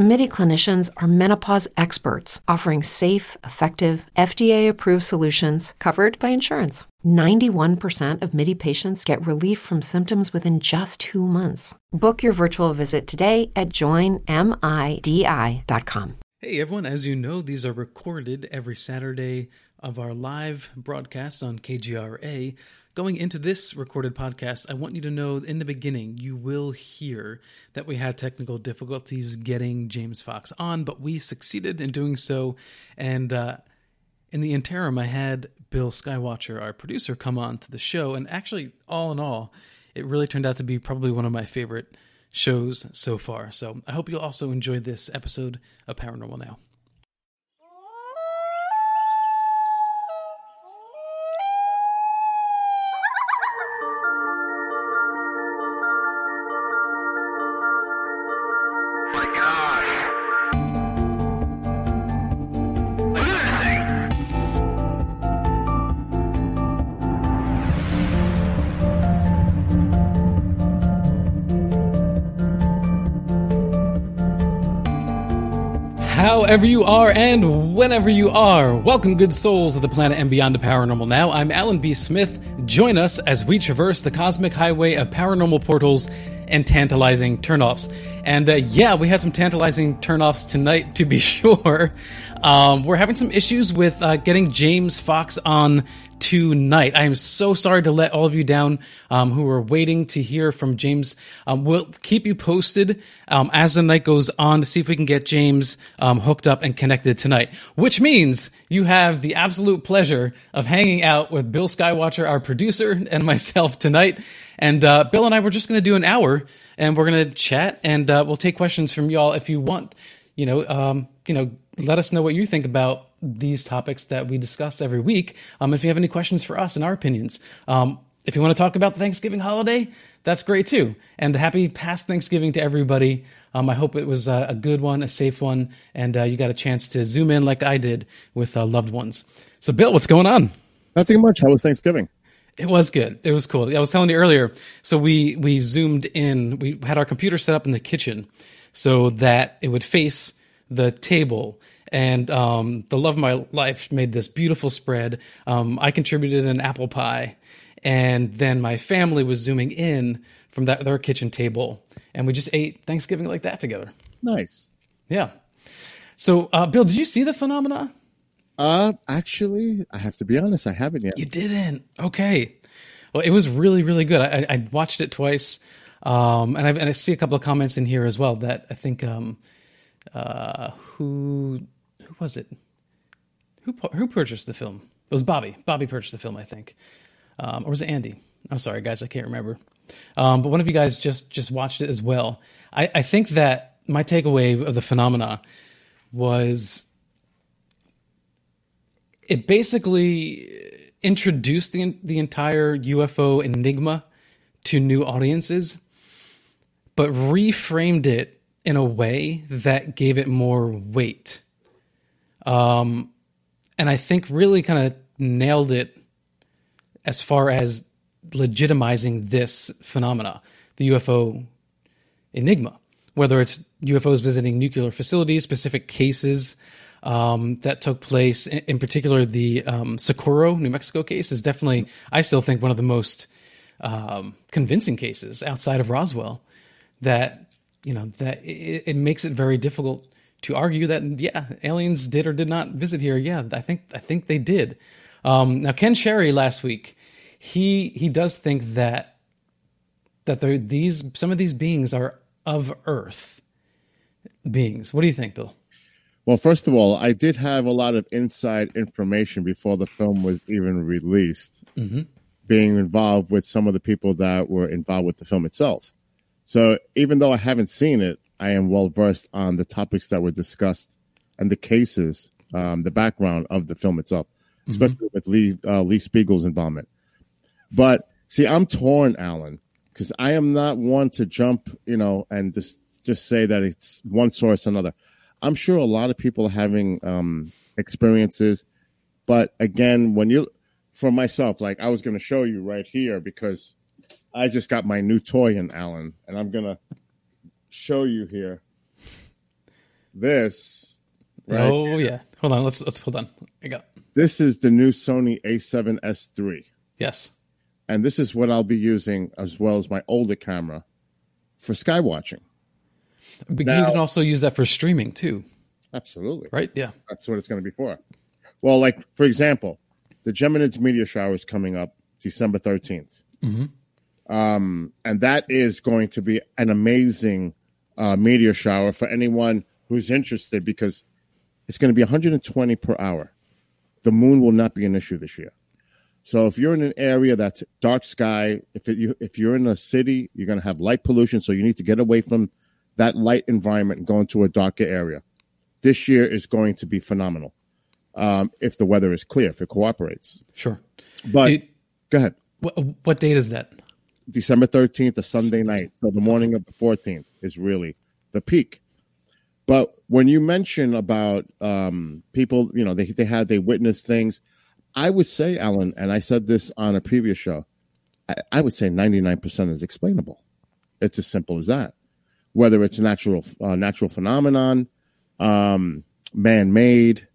MIDI clinicians are menopause experts offering safe, effective, FDA approved solutions covered by insurance. 91% of MIDI patients get relief from symptoms within just two months. Book your virtual visit today at joinmidi.com. Hey everyone, as you know, these are recorded every Saturday of our live broadcasts on KGRA. Going into this recorded podcast, I want you to know in the beginning, you will hear that we had technical difficulties getting James Fox on, but we succeeded in doing so. And uh, in the interim, I had Bill Skywatcher, our producer, come on to the show. And actually, all in all, it really turned out to be probably one of my favorite shows so far. So I hope you'll also enjoy this episode of Paranormal Now. However you are and whenever you are, welcome, good souls of the planet and beyond to Paranormal Now. I'm Alan B. Smith. Join us as we traverse the cosmic highway of paranormal portals and tantalizing turnoffs. And uh, yeah, we had some tantalizing turnoffs tonight, to be sure. Um, we're having some issues with uh, getting James Fox on tonight. I am so sorry to let all of you down um, who are waiting to hear from James. Um, we'll keep you posted um, as the night goes on to see if we can get James um, hooked up and connected tonight, which means you have the absolute pleasure of hanging out with Bill Skywatcher, our producer, and myself tonight. And uh, Bill and I were just going to do an hour and we're going to chat and uh, we'll take questions from y'all if you want. You know, um, you know, let us know what you think about these topics that we discuss every week. Um, if you have any questions for us and our opinions, um, if you want to talk about the Thanksgiving holiday, that's great too. And happy past Thanksgiving to everybody. Um, I hope it was a, a good one, a safe one, and uh, you got a chance to zoom in like I did with uh, loved ones. So, Bill, what's going on? Nothing much. How was Thanksgiving? It was good. It was cool. I was telling you earlier. So we we zoomed in. We had our computer set up in the kitchen so that it would face the table. And um, the love of my life made this beautiful spread. Um, I contributed an apple pie, and then my family was zooming in from that their kitchen table, and we just ate Thanksgiving like that together. Nice. Yeah. So, uh, Bill, did you see the phenomena? Uh, actually, I have to be honest. I haven't yet. You didn't. Okay. Well, it was really, really good. I, I watched it twice, um, and I, and I see a couple of comments in here as well that I think um, uh, who who was it? Who who purchased the film? It was Bobby. Bobby purchased the film, I think, um, or was it Andy? I'm sorry, guys, I can't remember. Um, but one of you guys just just watched it as well. I, I think that my takeaway of the phenomena was it basically introduced the the entire UFO enigma to new audiences, but reframed it in a way that gave it more weight. Um, and I think really kind of nailed it as far as legitimizing this phenomena, the UFO enigma, whether it's UFOs visiting nuclear facilities, specific cases um, that took place. In, particular, the um, Socorro, New Mexico case is definitely, I still think, one of the most um, convincing cases outside of Roswell. That you know that it, it makes it very difficult to argue that yeah, aliens did or did not visit here. Yeah, I think I think they did. Um, now, Ken Sherry last week, he he does think that that there, these some of these beings are of Earth beings. What do you think, Bill? Well, first of all, I did have a lot of inside information before the film was even released, Mhm. being involved with some of the people that were involved with the film itself. So even though I haven't seen it, I am well versed on the topics that were discussed and the cases, um, the background of the film itself, especially with Lee uh, Lee Spiegel's involvement. But see, I'm torn, Alan, because I am not one to jump, you know, and just just say that it's one source or another. I'm sure a lot of people are having um, experiences, but again, when you, for myself, like I was going to show you right here because I just got my new toy in Alan, and I'm going to show you here. This, right? Oh yeah. Hold on. Let's let's hold on. I got This is the new Sony A7S3. yes. and this is what I'll be using as well as my older camera for sky watching. But Now- you can also use that for streaming too, Absolutely, right? Yeah. that's what it's going to be for. Well, like for example, the Geminids meteor shower is coming up December 13th um, and that is going to be an amazing uh, meteor shower for anyone who's interested because it's going to be 120 per hour. The moon will not be an issue this year. So if you're in an area that's dark sky, if it, you if you're in a city, you're going to have light pollution, so you need to get away from that light environment and go into a darker area. This year is going to be phenomenal um, if the weather is clear, if it cooperates. Sure. But Dude, go ahead. what, what date is that? December 13th, a Sunday night. So the morning of the 14th is really the peak. But when you mention about um, people, you know, they, they had, they witnessed things, I would say, Alan, and I said this on a previous show, I, I would say 99% is explainable. It's as simple as that. Whether it's a natural, uh, natural phenomenon, um, man made,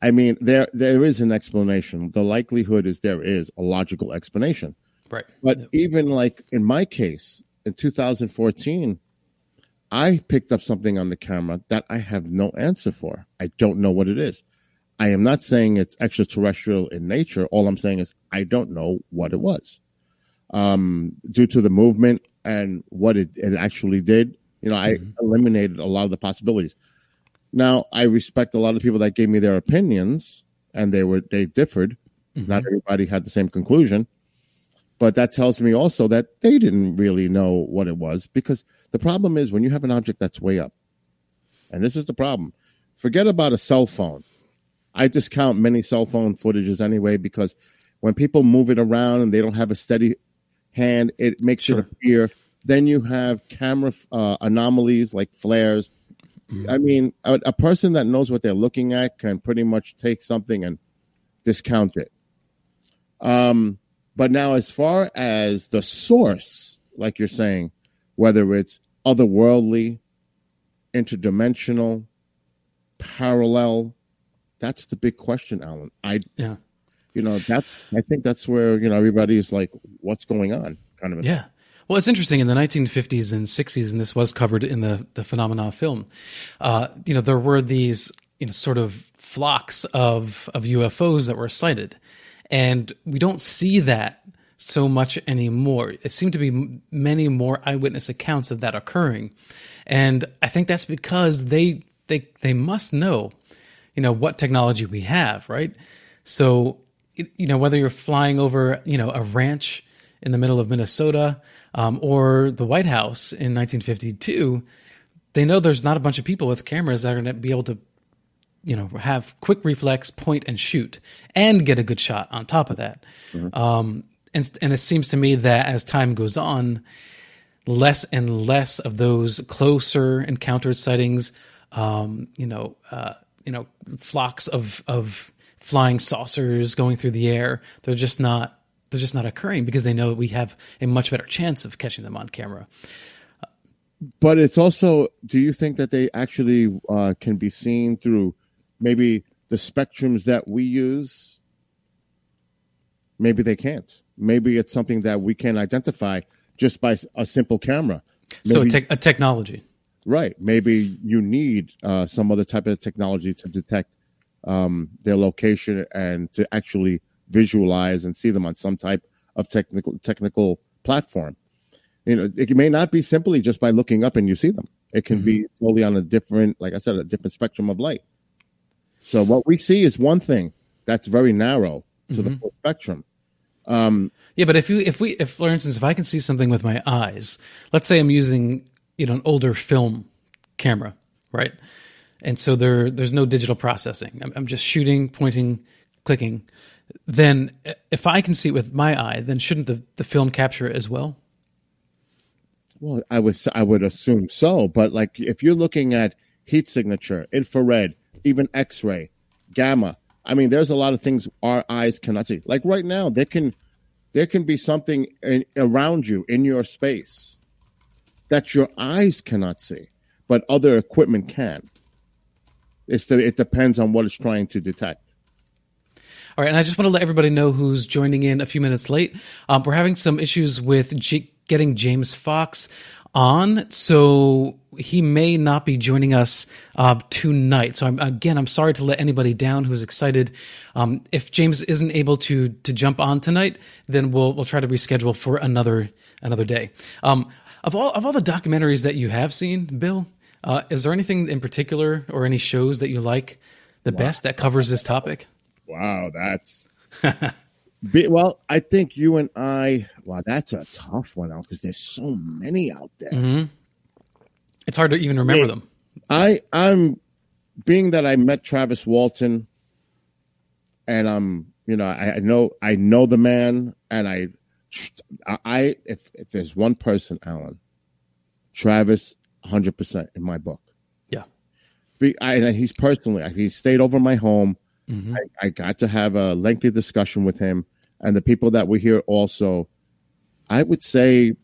I mean, there there is an explanation. The likelihood is there is a logical explanation. Right. But even like in my case, in 2014, I picked up something on the camera that I have no answer for. I don't know what it is. I am not saying it's extraterrestrial in nature. All I'm saying is I don't know what it was. Um, due to the movement and what it, it actually did, you know, I eliminated a lot of the possibilities. Now, I respect a lot of people that gave me their opinions and they were they differed. Not everybody had the same conclusion but that tells me also that they didn't really know what it was because the problem is when you have an object that's way up and this is the problem forget about a cell phone. I discount many cell phone footages anyway because when people move it around and they don't have a steady hand it makes Sure. it appear. Then you have camera uh, anomalies like flares. I mean a, a person that knows what they're looking at can pretty much take something and discount it. Um but now, as far as the source, like you're saying, whether it's otherworldly, interdimensional, parallel, that's the big question, Alan. I, Yeah. you know, that I think that's where you know everybody's like, "What's going on?" Kind of. Yeah. Well, it's interesting. In the 1950s and 60s, and this was covered in the the Phenomena film. Uh, you know, there were these you know sort of flocks of of UFOs that were sighted, and we don't see that so much anymore. It seemed to be many more eyewitness accounts of that occurring, and I think that's because they they they must know, you know, what technology we have, right? So, you know, whether you're flying over, you know, a ranch in the middle of Minnesota um, or the White House in 1952, they know there's not a bunch of people with cameras that are going to be able to, you know, have quick reflex, point and shoot, and get a good shot on top of that. Um, and and it seems to me that as time goes on, less and less of those closer encounter sightings, um, you know, uh, you know, flocks of of flying saucers going through the air. They're just not they're just not occurring because they know we have a much better chance of catching them on camera. But it's also, do you think that they actually uh, can be seen through maybe the spectrums that we use? Maybe they can't. Maybe it's something that we can identify just by a simple camera. So a, Maybe- tech a technology. Right. Maybe you need uh, some other type of technology to detect um, their location and to actually visualize and see them on some type of technical technical platform. You know, it may not be simply just by looking up and you see them. It can be totally on a different, like I said, a different spectrum of light. So what we see is one thing that's very narrow to the full spectrum. Um, Yeah, but if you if we if for instance if I can see something with my eyes, let's say I'm using you know an older film camera, right? And so there there's no digital processing. I'm, I'm just shooting, pointing, clicking. Then uh, if I can see it with my eye, then shouldn't the, the film capture it as well? Well, I would I would assume so, but like if you're looking at heat signature, infrared, even X-ray, gamma. I mean, there's a lot of things our eyes cannot see. Like right now, there can there can be something in, around you in your space that your eyes cannot see, but other equipment can. It's the, it depends on what it's trying to detect. All right, and I just want to let everybody know who's joining in a few minutes late. Um, we're having some issues with G- getting James Fox on, so he may not be joining us uh, tonight. So I'm, again, I'm sorry to let anybody down who's excited. Um, if James isn't able to to jump on tonight, then we'll we'll try to reschedule for another another day. Um, of all of all the documentaries that you have seen, Bill, uh, is there anything in particular or any shows that you like the wow. best that covers this topic? Wow, that's Be, well, I think you and I. Wow, that's a tough one out because there's so many out there. Mm-hmm. It's hard to even remember them. I I'm being that I met Travis Walton, and I'm you know I, I know I know the man, and I I if if there's one person, Alan, Travis, hundred percent in my book. Yeah, Be, I, and he's personally he stayed over my home Mm-hmm. I, I, got to have a lengthy discussion with him and the people that were here also. I would say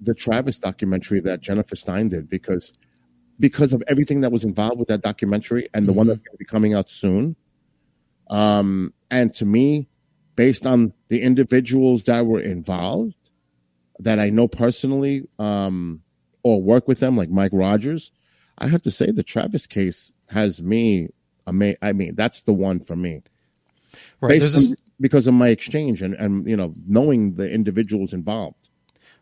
the Travis documentary that Jennifer Stein did because because of everything that was involved with that documentary and the mm-hmm. one that's going to be coming out soon. Um, and to me, based on the individuals that were involved, that I know personally, um, or work with them, like Mike Rogers, I have to say the Travis case has me I mean, I mean, that's the one for me. Right. On, a... because of my exchange and, and, you know, knowing the individuals involved.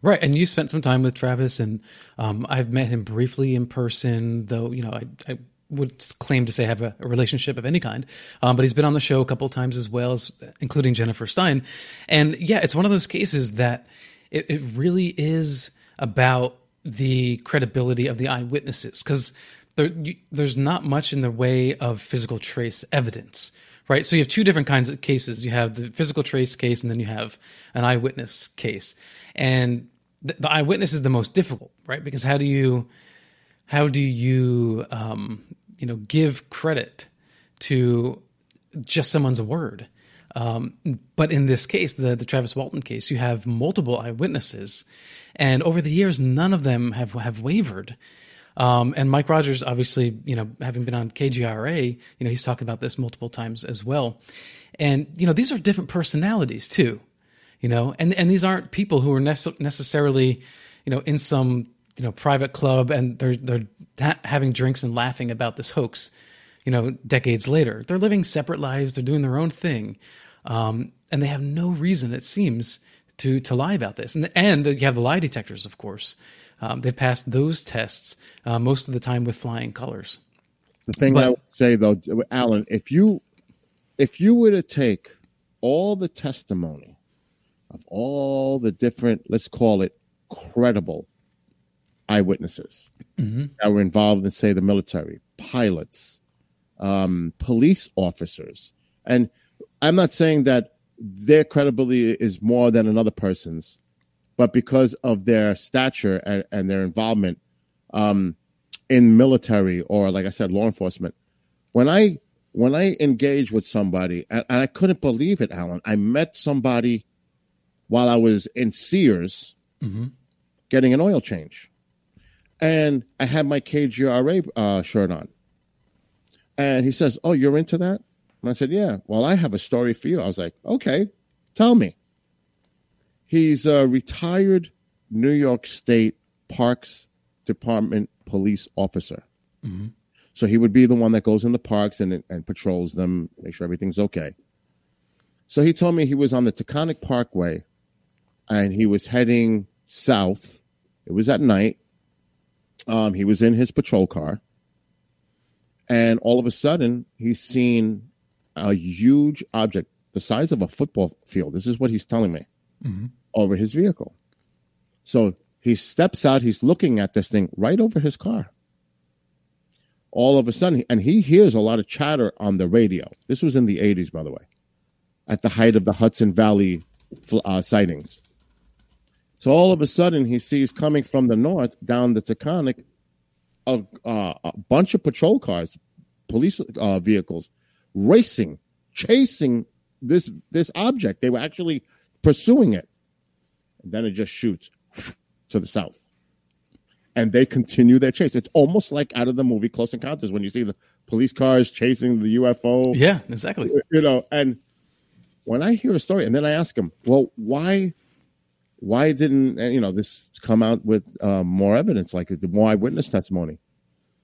Right. And you spent some time with Travis, and um, I've met him briefly in person, though, you know, I, I would claim to say I have a, a, relationship of any kind. Um, but he's been on the show a couple of times as well, as including Jennifer Stein. And yeah, it's one of those cases that it, it really is about the credibility of the eyewitnesses because there, you, there's not much in the way of physical trace evidence, right? So you have two different kinds of cases. You have the physical trace case, and then you have an eyewitness case. And the, the eyewitness is the most difficult, right? Because how do you how do you um, you know give credit to just someone's word? Um, but in this case, the the Travis Walton case, you have multiple eyewitnesses, and over the years, none of them have have wavered. Um, and Mike Rogers, obviously, you know, having been on KGRA, you know, he's talked about this multiple times as well. And you know, these are different personalities too, you know, and and these aren't people who are nece- necessarily, you know, in some you know private club and they're they're ha- having drinks and laughing about this hoax, you know, decades later. They're living separate lives. They're doing their own thing, um, and they have no reason, it seems, to to lie about this. And and you have the lie detectors, of course. Um, they've passed those tests uh, most of the time with flying colors. The thing but, I would say though, Alan, if you if you were to take all the testimony of all the different, let's call it credible eyewitnesses mm-hmm. that were involved in, say, the military, pilots, um, police officers, and I'm not saying that their credibility is more than another person's, but because of their stature and, and their involvement um, in military or, like I said, law enforcement, when I when I engage with somebody, and, and I couldn't believe it, Alan, I met somebody while I was in Sears mm-hmm. getting an oil change, and I had my KGRA uh, shirt on, and he says, "Oh, you're into that?" And I said, "Yeah." Well, I have a story for you. I was like, "Okay, tell me." He's a retired New York State Parks Department police officer. Mm-hmm. So he would be the one that goes in the parks and, and patrols them, make sure everything's okay. So he told me he was on the Taconic Parkway and he was heading south. It was at night. Um, he was in his patrol car. And all of a sudden, he's seen a huge object the size of a football field. This is what he's telling me. Mm-hmm over his vehicle. So he steps out, he's looking at this thing right over his car. All of a sudden, and he hears a lot of chatter on the radio. This was in the 80s, by the way, at the height of the Hudson Valley uh, sightings. So all of a sudden, he sees coming from the north down the Taconic a, uh, a bunch of patrol cars, police uh, vehicles, racing, chasing this this object. They were actually pursuing it. And then it just shoots to the south. And they continue their chase. It's almost like out of the movie Close Encounters when you see the police cars chasing the UFO. Yeah, exactly. You know, and when I hear a story, and then I ask him, well, why why didn't you know this come out with uh, more evidence, like the more eyewitness testimony?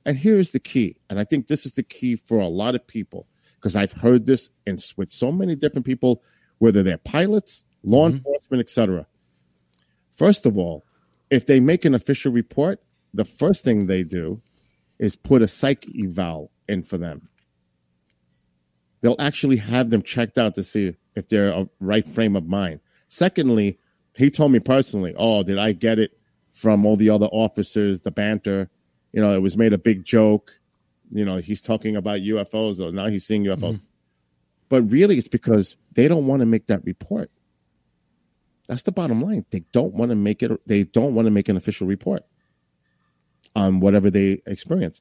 And here's the key, and I think this is the key for a lot of people because I've heard this in, with so many different people, whether they're pilots, law Mhm. enforcement, etc. First of all, if they make an official report, the first thing they do is put a psych eval in for them. They'll actually have them checked out to see if they're a right frame of mind. Secondly, he told me personally, "Oh, did I get it from all the other officers? The banter, you know, it was made a big joke. You know, he's talking about UFOs, or now he's seeing UFOs. Mm-hmm. But really, it's because they don't want to make that report. That's the bottom line. They don't want to make it. They don't want to make an official report on whatever they experience.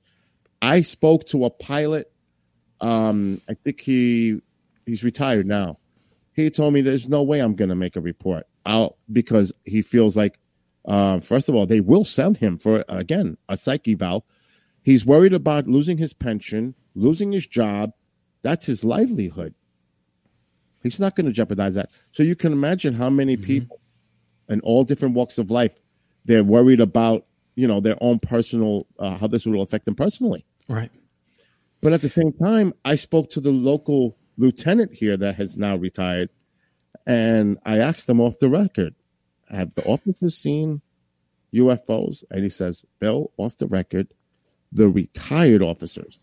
I spoke to a pilot. Um, I think he he's retired now. He told me there's no way I'm going to make a report out because he feels like, uh, first of all, they will send him for again a psyche eval. He's worried about losing his pension, losing his job. That's his livelihood. He's not going to jeopardize that. So you can imagine how many people in all different walks of life they're worried about, you know, their own personal uh, how this will affect them personally. Right. But at the same time, I spoke to the local lieutenant here that has now retired, and I asked them off the record, "Have the officers seen UFOs?" And he says, "Bill, off the record, the retired officers."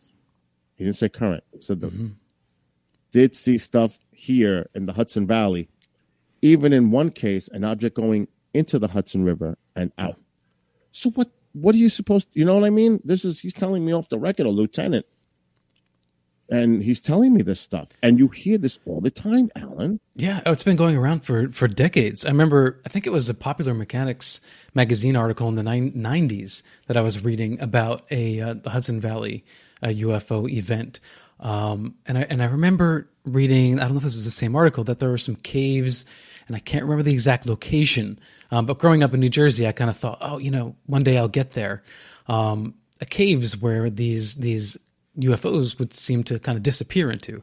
He didn't say current. So the did see stuff here in the Hudson Valley. Even in one case, an object going into the Hudson River and out. So what? What are you supposed? You know what I mean? This is he's telling me off the record, a lieutenant, and he's telling me this stuff, and you hear this all the time, Alan. Yeah, oh, it's been going around for for decades. I remember, I think it was a Popular Mechanics magazine article in the 90s that I was reading about a uh, the Hudson Valley uh UFO event, um, and I and I remember reading. I don't know if this is the same article that there were some caves, and I can't remember the exact location. Um, but growing up in New Jersey, I kind of thought, oh, you know, one day I'll get there. Um, caves where these these UFOs would seem to kind of disappear into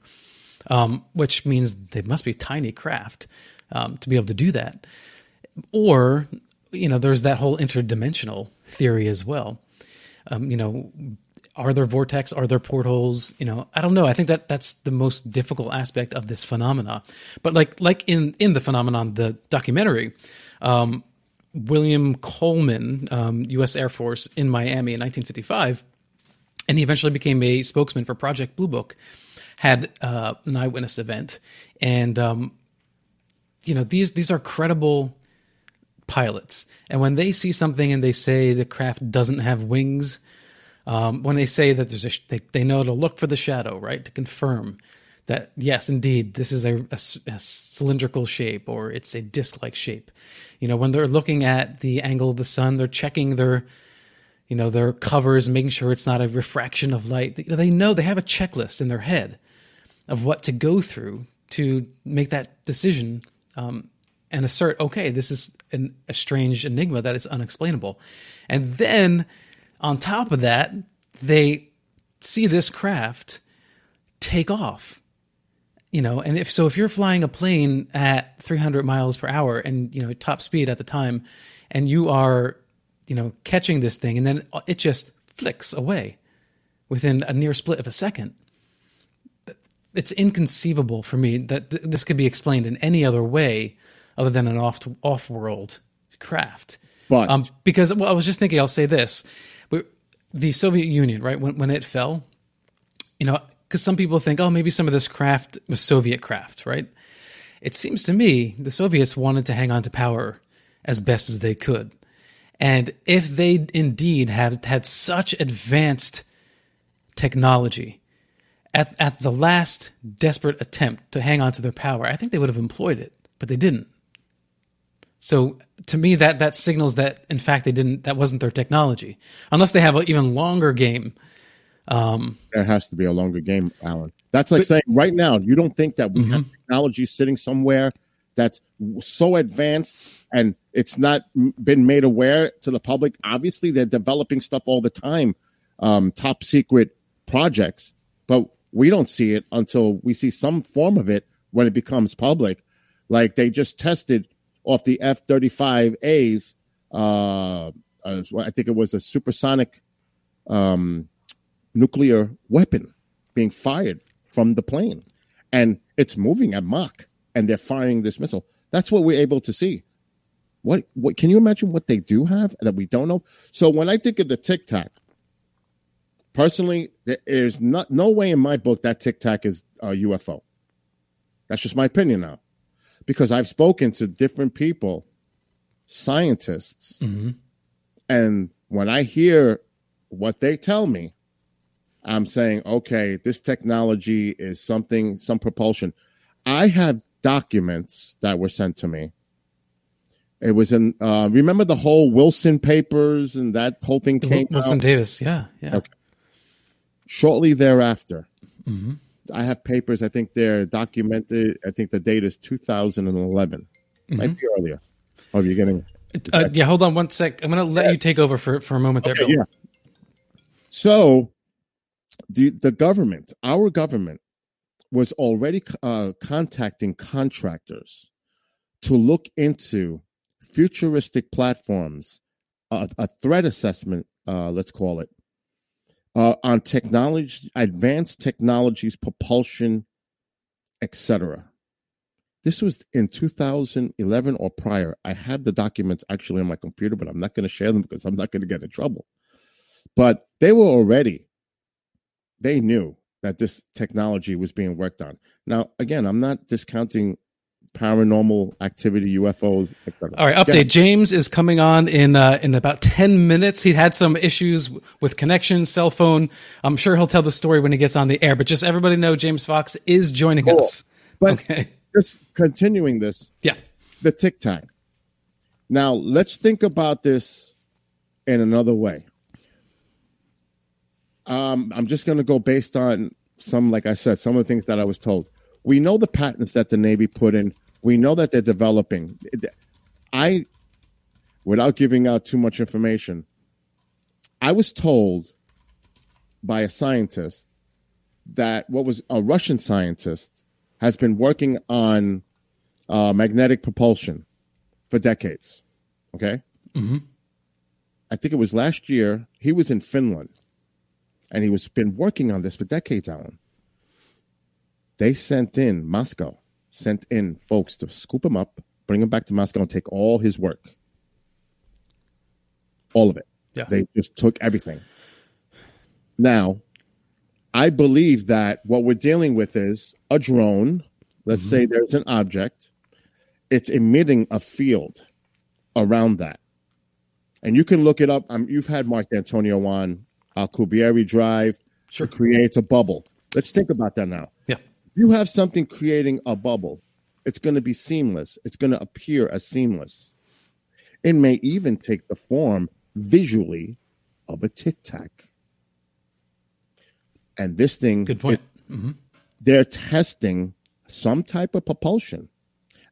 um, which means they must be tiny craft um, to be able to do that. Or, you know, there's that whole interdimensional theory as well. Um, you know, are there vortex? Are there portholes? You know, I don't know. I think that that's the most difficult aspect of this phenomena. But like like in in the phenomenon, the documentary, um, William Coleman, um, U.S. Air Force in Miami in 1955 and he eventually became a spokesman for Project Blue Book. Had uh, an eyewitness event, and um, you know these these are credible pilots. And when they see something and they say the craft doesn't have wings, um, when they say that there's a they they know to look for the shadow, right, to confirm that yes, indeed, this is a cylindrical shape or it's a disc-like shape. You know, when they're looking at the angle of the sun, they're checking their you know their covers making sure it's not a refraction of light. They know they have a checklist in their head of what to go through to make that decision um, and assert okay this is an, a strange enigma that is unexplainable. And then on top of that they see this craft take off. You know and if so if you're flying a plane at 300 miles per hour and you know top speed at the time and you are you know catching this thing and then it just flicks away within a near split of a second it's inconceivable for me that th- this could be explained in any other way other than an off off world craft. But um, because well, I was just thinking, I'll say this: the Soviet Union, right when when it fell, you know, because some people think, oh, maybe some of this craft was Soviet craft, right? It seems to me the Soviets wanted to hang on to power as best as they could, and if they indeed have had such advanced technology. At, at the last desperate attempt to hang on to their power, I think they would have employed it, but they didn't. So to me, that that signals that in fact they didn't. That wasn't their technology, unless they have an even longer game. Um, There has to be a longer game, Alan. That's like saying right now, you don't think that we have technology sitting somewhere that's so advanced and it's not been made aware to the public. Obviously, they're developing stuff all the time, um, top secret projects, but we don't see it until we see some form of it when it becomes public. Like they just tested off the F 35As, uh, uh, I think it was a supersonic um, nuclear weapon being fired from the plane and it's moving at Mach and they're firing this missile. That's what we're able to see. What what can you imagine what they do have that we don't know? So when I think of the Tic Tac, personally, there is not no way in my book that Tic Tac is a UFO. That's just my opinion now, because I've spoken to different people, scientists, and when I hear what they tell me, I'm saying, okay, this technology is something, some propulsion. I have documents that were sent to me. It was in, uh, remember the whole Wilson papers and that whole thing came Wilson out Davis, yeah, yeah. Okay. shortly thereafter. I have papers. I think they're documented. I think the date is 2011. Might be earlier. Oh, you're getting Uh, yeah, hold on one sec. I'm going to let you take over for, for a moment there, Okay, Bill. yeah. So the the government, our government, was already uh, contacting contractors to look into futuristic platforms, a, a threat assessment, uh, let's call it, uh, on technology, advanced technologies, propulsion, etc. This was in 2011 or prior. I have the documents actually on my computer, but I'm not going to share them because I'm not going to get in trouble. But they were already, they knew that this technology was being worked on. Now, again, I'm not discounting paranormal activity, UFOs, etc. All right, update. James is coming on in uh, in about ten minutes. He had some issues with connection, cell phone. I'm sure he'll tell the story when he gets on the air. But just everybody know, James Fox is joining Cool. us. But okay, just continuing this, yeah, the Tic Tac. Now, let's think about this in another way. Um, I'm just going to go based on some, like I said, some of the things that I was told. We know the patents that the Navy put in. We know that they're developing. I, without giving out too much information, I was told by a scientist that what was a Russian scientist has been working on uh, magnetic propulsion for decades. Okay. I think it was last year. He was in Finland, and he was been working on this for decades. Alan. They sent in Moscow, sent in folks to scoop him up, bring him back to Moscow, and take all his work, all of it. yeah. They just took everything. Now, I believe that what we're dealing with is a drone. Let's say there's an object, it's emitting a field around that. And you can look it up. Um, you've had Mark Antonio on Alcubierre Drive. Sure. It creates a bubble. Let's think about that now. yeah. You have something creating a bubble. It's going to be seamless. It's going to appear as seamless. It may even take the form visually of a tic tac. And this thing, Good point. they're testing some type of propulsion.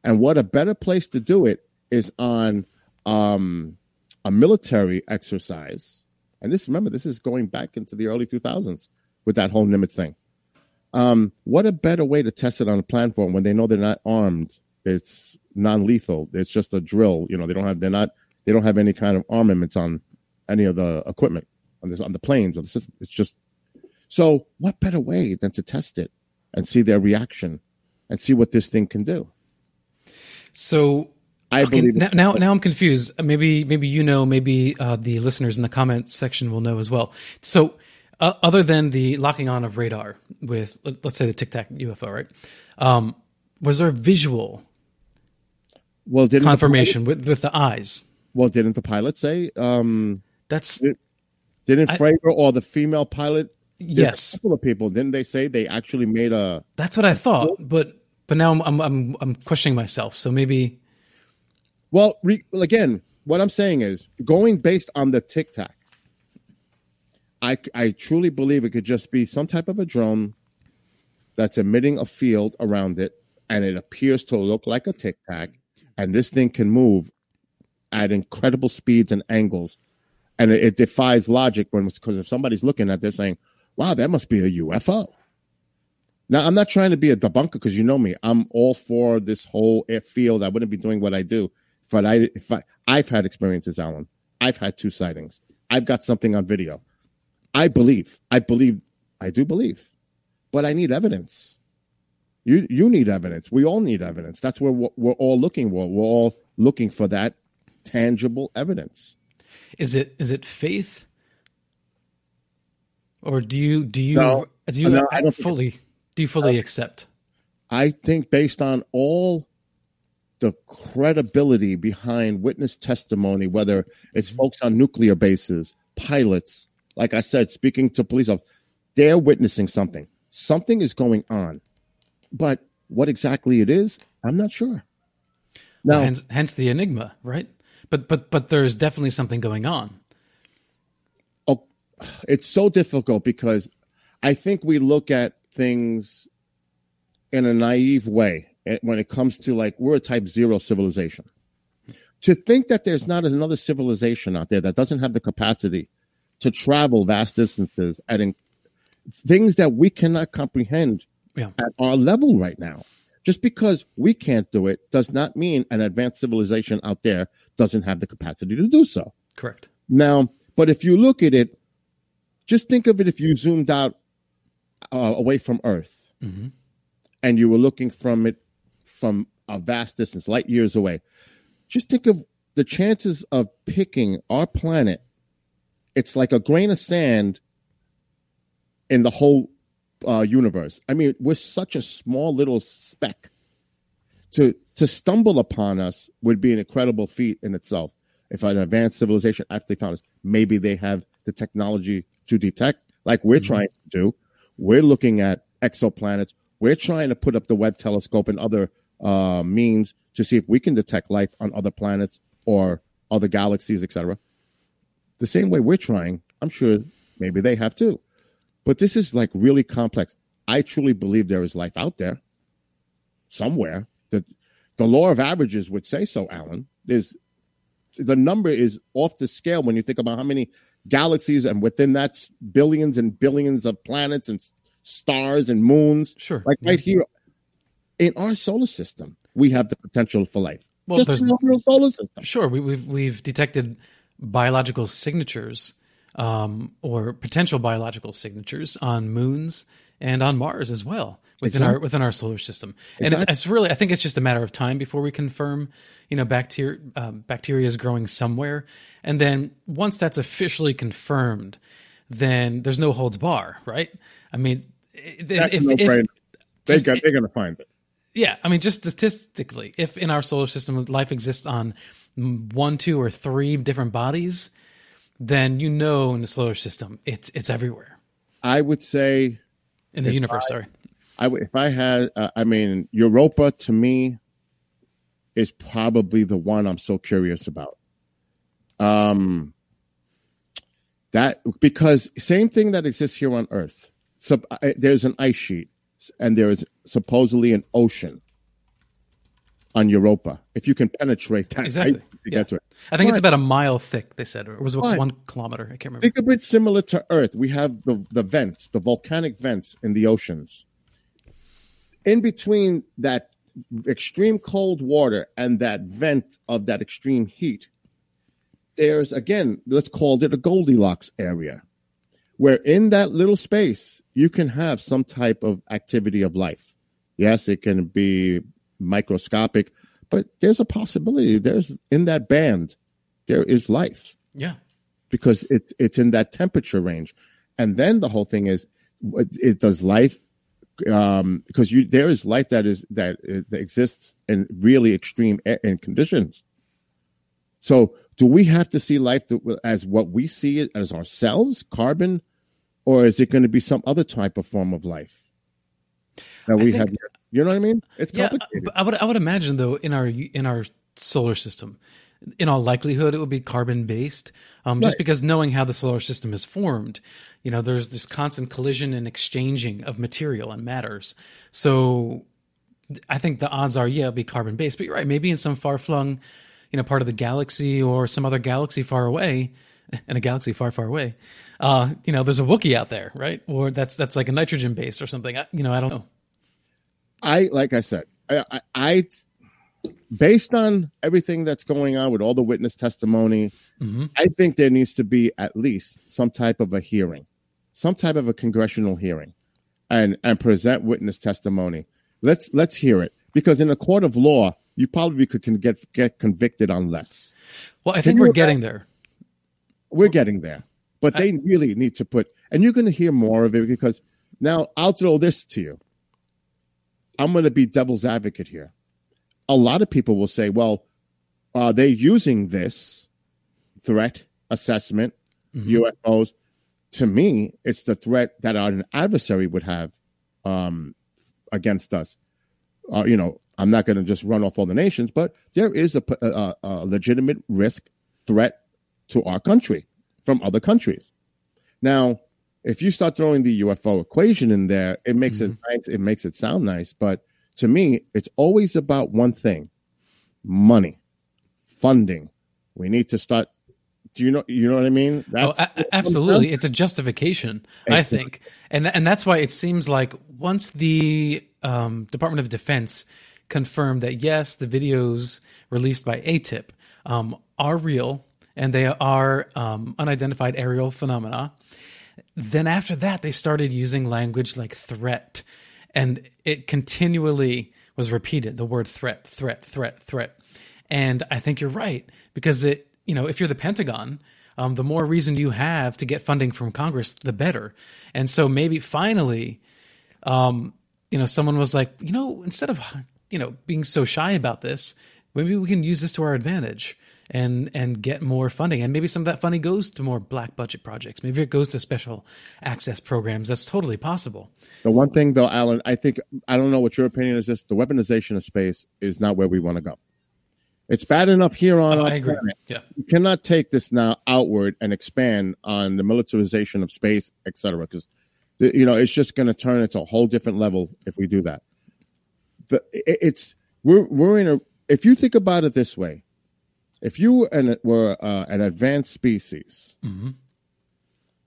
And what a better place to do it is on um, a military exercise. And this, remember, this is going back into the early 2000s with that whole Nimitz thing. Um, what a better way to test it on a platform when they know they're not armed. It's non-lethal. It's just a drill. You know, they don't have, they're not, they don't have any kind of armaments on any of the equipment on this, on the planes or the system. It's just, so what better way than to test it and see their reaction and see what this thing can do? So I okay, believe now, now now I'm confused. Maybe maybe you know. Maybe uh, the listeners in the comment section will know as well. So. Uh, other than the locking on of radar with, let- let's say, the Tic Tac UFO, right? Um, was there visual well, didn't confirmation with, with the eyes? Well, didn't the pilot say? Um, That's didn't I- Fravor or the female pilot? yes. a couple of people didn't they say they actually made a? That's what I thought, but but now I'm I'm I'm, I'm questioning myself. So maybe Well, re, well, again, what I'm saying is going based on the tic tac. I I truly believe it could just be some type of a drone that's emitting a field around it, and it appears to look like a tic tac, and this thing can move at incredible speeds and angles, and it, it defies logic when because if somebody's looking at this saying, "Wow, that must be a UFO." Now, I'm not trying to be a debunker because you know me. I'm all for this whole field. I wouldn't be doing what I do if I if I I've had experiences, Alan. I've had two sightings. I've got something on video. I believe. I believe. I do believe, but I need evidence. You you need evidence. We all need evidence. That's where we're, we're all looking for. We're all looking for that tangible evidence. Is it is it faith, or do you do you No. do you No, I don't fully do you fully accept? I think based on all the credibility behind witness testimony, whether it's folks on nuclear bases, pilots, like I said, speaking to police officers, they're witnessing something. Something is going on. But what exactly it is, I'm not sure. Now, hence, hence the enigma, right? But but but there's definitely something going on. oh, it's so difficult because I think we look at things in a naive way eh, when it comes to like we're a type zero civilization. To think that there's not another civilization out there that doesn't have the capacity to travel vast distances and in, things that we cannot comprehend Yeah. at our level right now. Just because we can't do it does not mean an advanced civilization out there doesn't have the capacity to do so. Correct. Now, but if you look at it, just think of it if you zoomed out uh, away from Earth hmm and you were looking from it from a vast distance, light years away. Just think of the chances of picking our planet. It's like a grain of sand in the whole uh, universe. I mean, we're such a small little speck. To to stumble upon us would be an incredible feat in itself. If an advanced civilization actually found us, maybe they have the technology to detect, like we're trying to do. We're looking at exoplanets. We're trying to put up the Webb telescope and other uh, means to see if we can detect life on other planets or other galaxies, etc. The same way we're trying, I'm sure maybe they have too. But this is like really complex. I truly believe there is life out there somewhere. The the law of averages would say so, Alan. There's the number is off the scale when you think about how many galaxies and within that's billions and billions of planets and stars and moons. Sure. Like right here in our solar system, we have the potential for life. Well, Just there's- our solar system. Sure, we, we've we've detected biological signatures um, or potential biological signatures on moons and on Mars as well within our within our solar system. And it's, it's really, I think it's just a matter of time before we confirm, you know, bacteria um, bacteria is growing somewhere, and then once that's officially confirmed, then there's no holds bar, right? I mean, That's if, a if- They got, they're going to find it. yeah, I mean, just statistically, if in our solar system life exists on one, two, or three different bodies, then you know in the solar system it's it's everywhere I would say in the universe. sorry, I would if I had. Uh, I mean, Europa to me is probably the one I'm so curious about. Um, that because same thing that exists here on Earth. So uh, there's an ice sheet, and there is supposedly an ocean on Europa. If you can penetrate that, Exactly. to Yeah. get to it. I think it's about a mile thick. They said, or it was one kilometer. I can't remember. Think of it similar to Earth. We have the, the vents, the volcanic vents in the oceans. In between that extreme cold water and that vent of that extreme heat, there's again, let's call it a Goldilocks area, where in that little space, you can have some type of activity of life. Yes, it can be microscopic, but there's a possibility. There's in that band, there is life Yeah, because it's it's in that temperature range, and then the whole thing is, what- it does life, um, because you there is life that is that, uh, that exists in really extreme in conditions. So, do we have to see life as what we see it as ourselves, carbon, or is it going to be some other type of form of life that I we think- have? You know what I mean? It's yeah. complicated. I would I would imagine though in our in our solar system. In all likelihood, it would be carbon based, um, just because knowing how the solar system is formed, you know, there's this constant collision and exchanging of material and matters. So I think the odds are, yeah, it'll be carbon based. But you're right, maybe in some far flung, you know, part of the galaxy or some other galaxy far away, and a galaxy far, far away, uh, you know, there's a Wookiee out there, right? Or that's that's like a nitrogen based or something. I, you know, I don't know. I like I said, I, I, I based on everything that's going on with all the witness testimony, Mhm. I think there needs to be at least some type of a hearing, some type of a congressional hearing, and and present witness testimony. Let's let's hear it because in a court of law, you probably could can get get convicted on less. Well, I think we're getting there. We're getting there, but they really need to put, and you're going to hear more of it because now I'll throw this to you. I'm going to be devil's advocate here. A lot of people will say, well, are they using this threat assessment, UFOs? To me, it's the threat that an adversary would have um, against us. Uh, you know, I'm not going to just run off all the nations, but there is a, a, a legitimate risk threat to our country from other countries. Now, if you start throwing the UFO equation in there, it makes it nice. It makes it sound nice, but to me, it's always about one thing: money, funding. We need to start. Do you know? You know what I mean? Oh, a- a- absolutely. It's a justification, I think, and and that's why it seems like once the um, Department of Defense confirmed that yes, the videos released by AATIP um, are real and they are um, unidentified aerial phenomena. Then after that, they started using language like threat, and it continually was repeated the word threat, threat, threat, threat. And I think you're right because it, you know, if you're the Pentagon, um, the more reason you have to get funding from Congress, the better. And so maybe finally, um, you know, someone was like, you know, instead of you know being so shy about this, maybe we can use this to our advantage and and get more funding. And maybe some of that funding goes to more black budget projects. Maybe it goes to special access programs. That's totally possible. The one thing, though, Alan, I think I don't know what your opinion is. This the weaponization of space is not where we want to go. It's bad enough here on oh, our I agree. planet. Yeah. You cannot take this now outward and expand on the militarization of space, etc. because you know it's just going to turn into a whole different level if we do that. But it's we're we're in a. If you think about it this way, if you an, were uh, an advanced species, Mhm.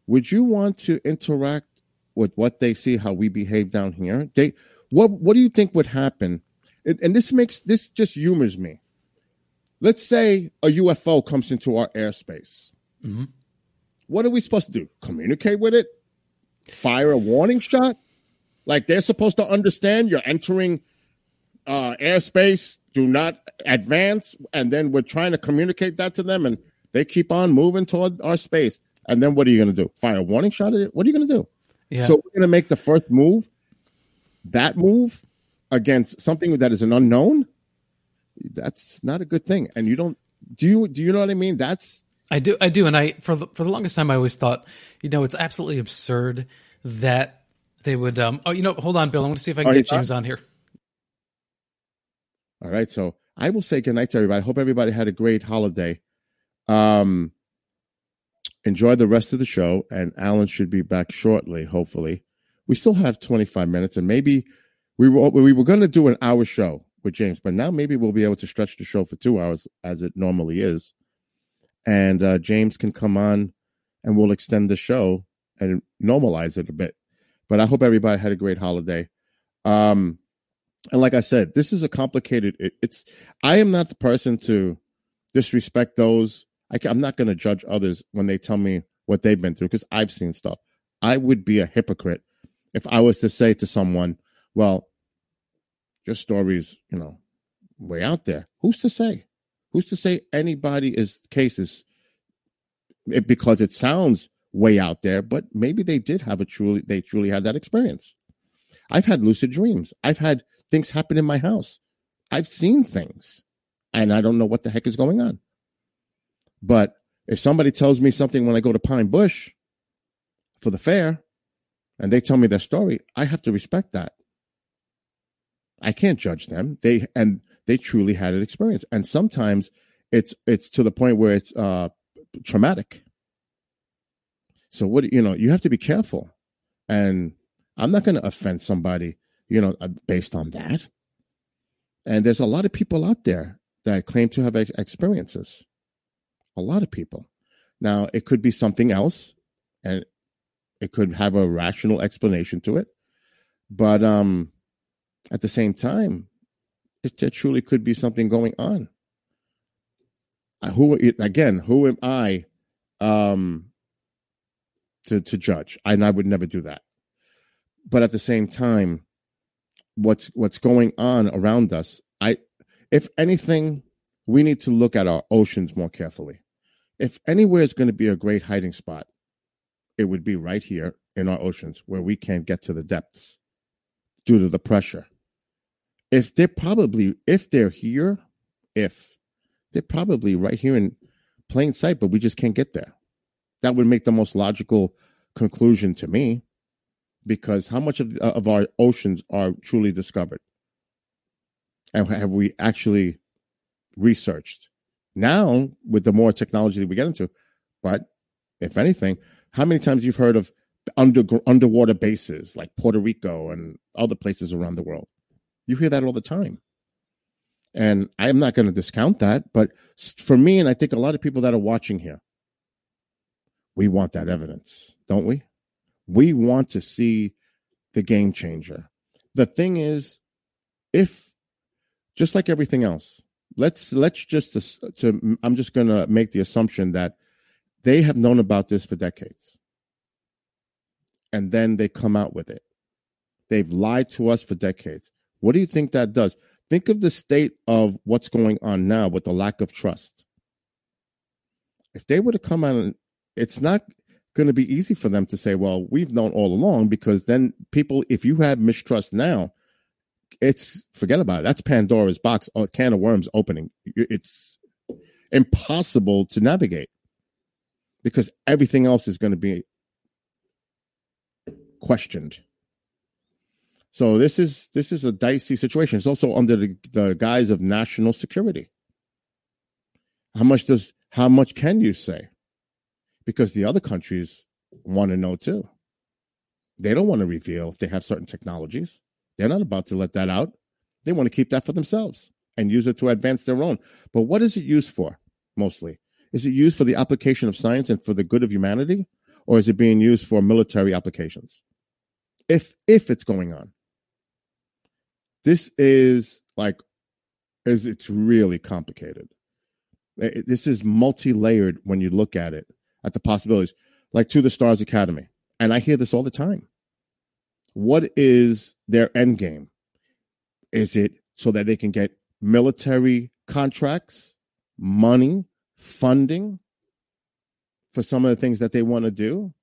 would you want to interact with what they see how we behave down here? They what what do you think would happen? And, and this makes this just humors me. Let's say a ufo comes into our airspace. Mhm. what are we supposed to do? Communicate with it? Fire a warning shot? Like they're supposed to understand you're entering uh airspace do not advance and then we're trying to communicate that to them and they keep on moving toward our space and then what are you going to do fire a warning shot at it what are you going to do Yeah. so we're going to make the first move, that move against something that is an unknown. That's not a good thing. And you don't do you do you know what I mean? That's I do, I do, and I for the, for the longest time I always thought, you know, it's absolutely absurd that they would. Um, oh, you know, hold on, Bill. I want to see if I can get James on here. All right. So I will say goodnight to everybody. Hope everybody had a great holiday. Um, enjoy the rest of the show, and Alan should be back shortly. Hopefully, we still have twenty five minutes, and maybe we were we were going to do an hour show with James, but now maybe we'll be able to stretch the show for two hours as it normally is, and uh, James can come on, and we'll extend the show and normalize it a bit. But I hope everybody had a great holiday. Um, and like I said, this is a complicated. It, it's I am not the person to disrespect those. I I'm not going to judge others when they tell me what they've been through because I've seen stuff. I would be a hypocrite if I was to say to someone, "Well, your story's you know way out there." Who's to say? Who's to say anybody is cases it, because it sounds way out there, but maybe they did have a truly they truly had that experience. I've had lucid dreams. I've had things happen in my house. I've seen things and I don't know what the heck is going on. But if somebody tells me something when I go to Pine Bush for the fair and they tell me their story, I have to respect that. I can't judge them. They and they truly had an experience. And sometimes it's it's to the point where it's uh, traumatic. So what you know, you have to be careful. And I'm not going to offend somebody, you know, uh, based on that. And there's a lot of people out there that claim to have experiences. A lot of people. Now, it could be something else, and it could have a rational explanation to it. But um, at the same time, it, it truly could be something going on. Uh, who again? Who am I um, to to judge? I, and I would never do that. But at the same time, what's what's going on around us? I, if anything, we need to look at our oceans more carefully. If anywhere is going to be a great hiding spot, it would be right here in our oceans where we can't get to the depths due to the pressure. If they're probably, if they're here, if they're probably right here in plain sight, but we just can't get there. That would make the most logical conclusion to me because how much of, of our oceans are truly discovered? And have we actually researched? Now, with the more technology that we get into, but if anything, how many times you've heard of under, underwater bases like Puerto Rico and other places around the world? You hear that all the time. And I'm not going to discount that. But for me, and I think a lot of people that are watching here, we want that evidence, don't we? We want to see the game changer. The thing is, if just like everything else, let's let's just to I'm just going to make the assumption that they have known about this for decades. And then they come out with it. They've lied to us for decades. What do you think that does? Think of the state of what's going on now with the lack of trust. If they were to come out it's not going to be easy for them to say, well, we've known all along, because then people, if you have mistrust now, it's forget about it. That's Pandora's box, a can of worms opening. It's impossible to navigate because everything else is going to be questioned. So this is this is a dicey situation. It's also under the, the guise of national security. How much does how much can you say? Because the other countries want to know too. They don't want to reveal if they have certain technologies. They're not about to let that out. They want to keep that for themselves and use it to advance their own. But what is it used for mostly? Is it used for the application of science and for the good of humanity? Or is it being used for military applications? If if it's going on. This is like is it's really complicated. Eh, eh, this is multi-layered when you look at it at the possibilities, like to the Stars Academy. And I hear this all the time. What is their end game? Is it so that they can get military contracts, money, funding for some of the things that they want to do?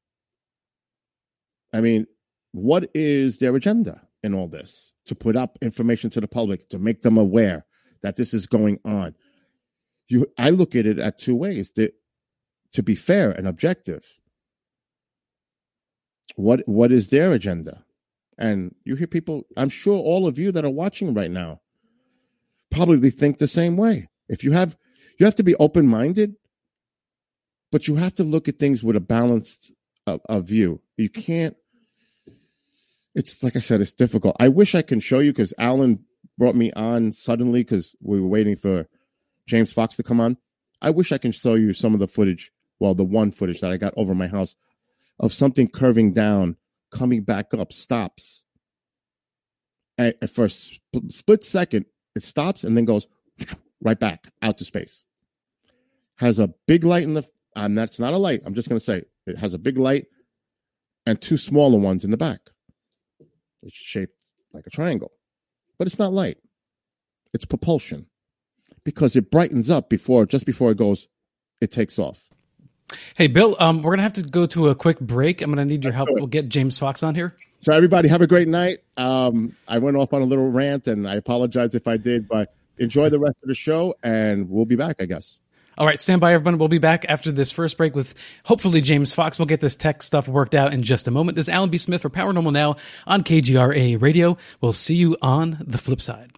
I mean, what is their agenda in all this? To put up information to the public, to make them aware that this is going on. You, I look at it at two ways. That to be fair and objective. What what is their agenda? And you hear people, I'm sure all of you that are watching right now probably think the same way. If you have you have to be open-minded, but you have to look at things with a balanced uh, a view. You can't it's like I said, it's difficult. I wish I can show you because Alan brought me on suddenly because we were waiting for James Fox to come on. I wish I can show you some of the footage well, the one footage that I got over my house of something curving down, coming back up, stops. And for a split second, it stops and then goes right back out to space. Has a big light in the, and that's not a light. I'm just going to say it has a big light and two smaller ones in the back. It's shaped like a triangle, but it's not light. It's propulsion because it brightens up before, just before it goes, it takes off. Hey, Bill, um, we're going to have to go to a quick break. I'm going to need your help. We'll get James Fox on here. So, everybody, have a great night. Um, I went off on a little rant, and I apologize if I did, but enjoy the rest of the show, and we'll be back, I guess. All right, stand by, everyone. We'll be back after this first break with hopefully James Fox. We'll get this tech stuff worked out in just a moment. This is Alan B. Smith for Paranormal Now on KGRA Radio. We'll see you on the flip side.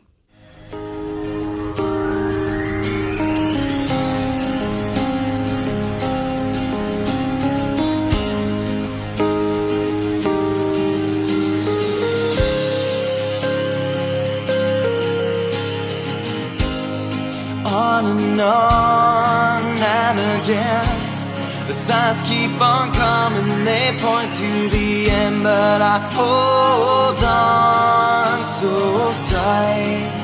And on and again. The signs keep on coming, they point to the end, but I hold on so tight.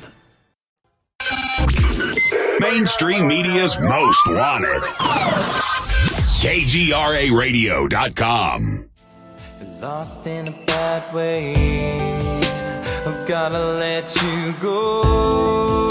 Mainstream media's most wanted. KGRAradio.com. Lost in a bad way. I've gotta let you go.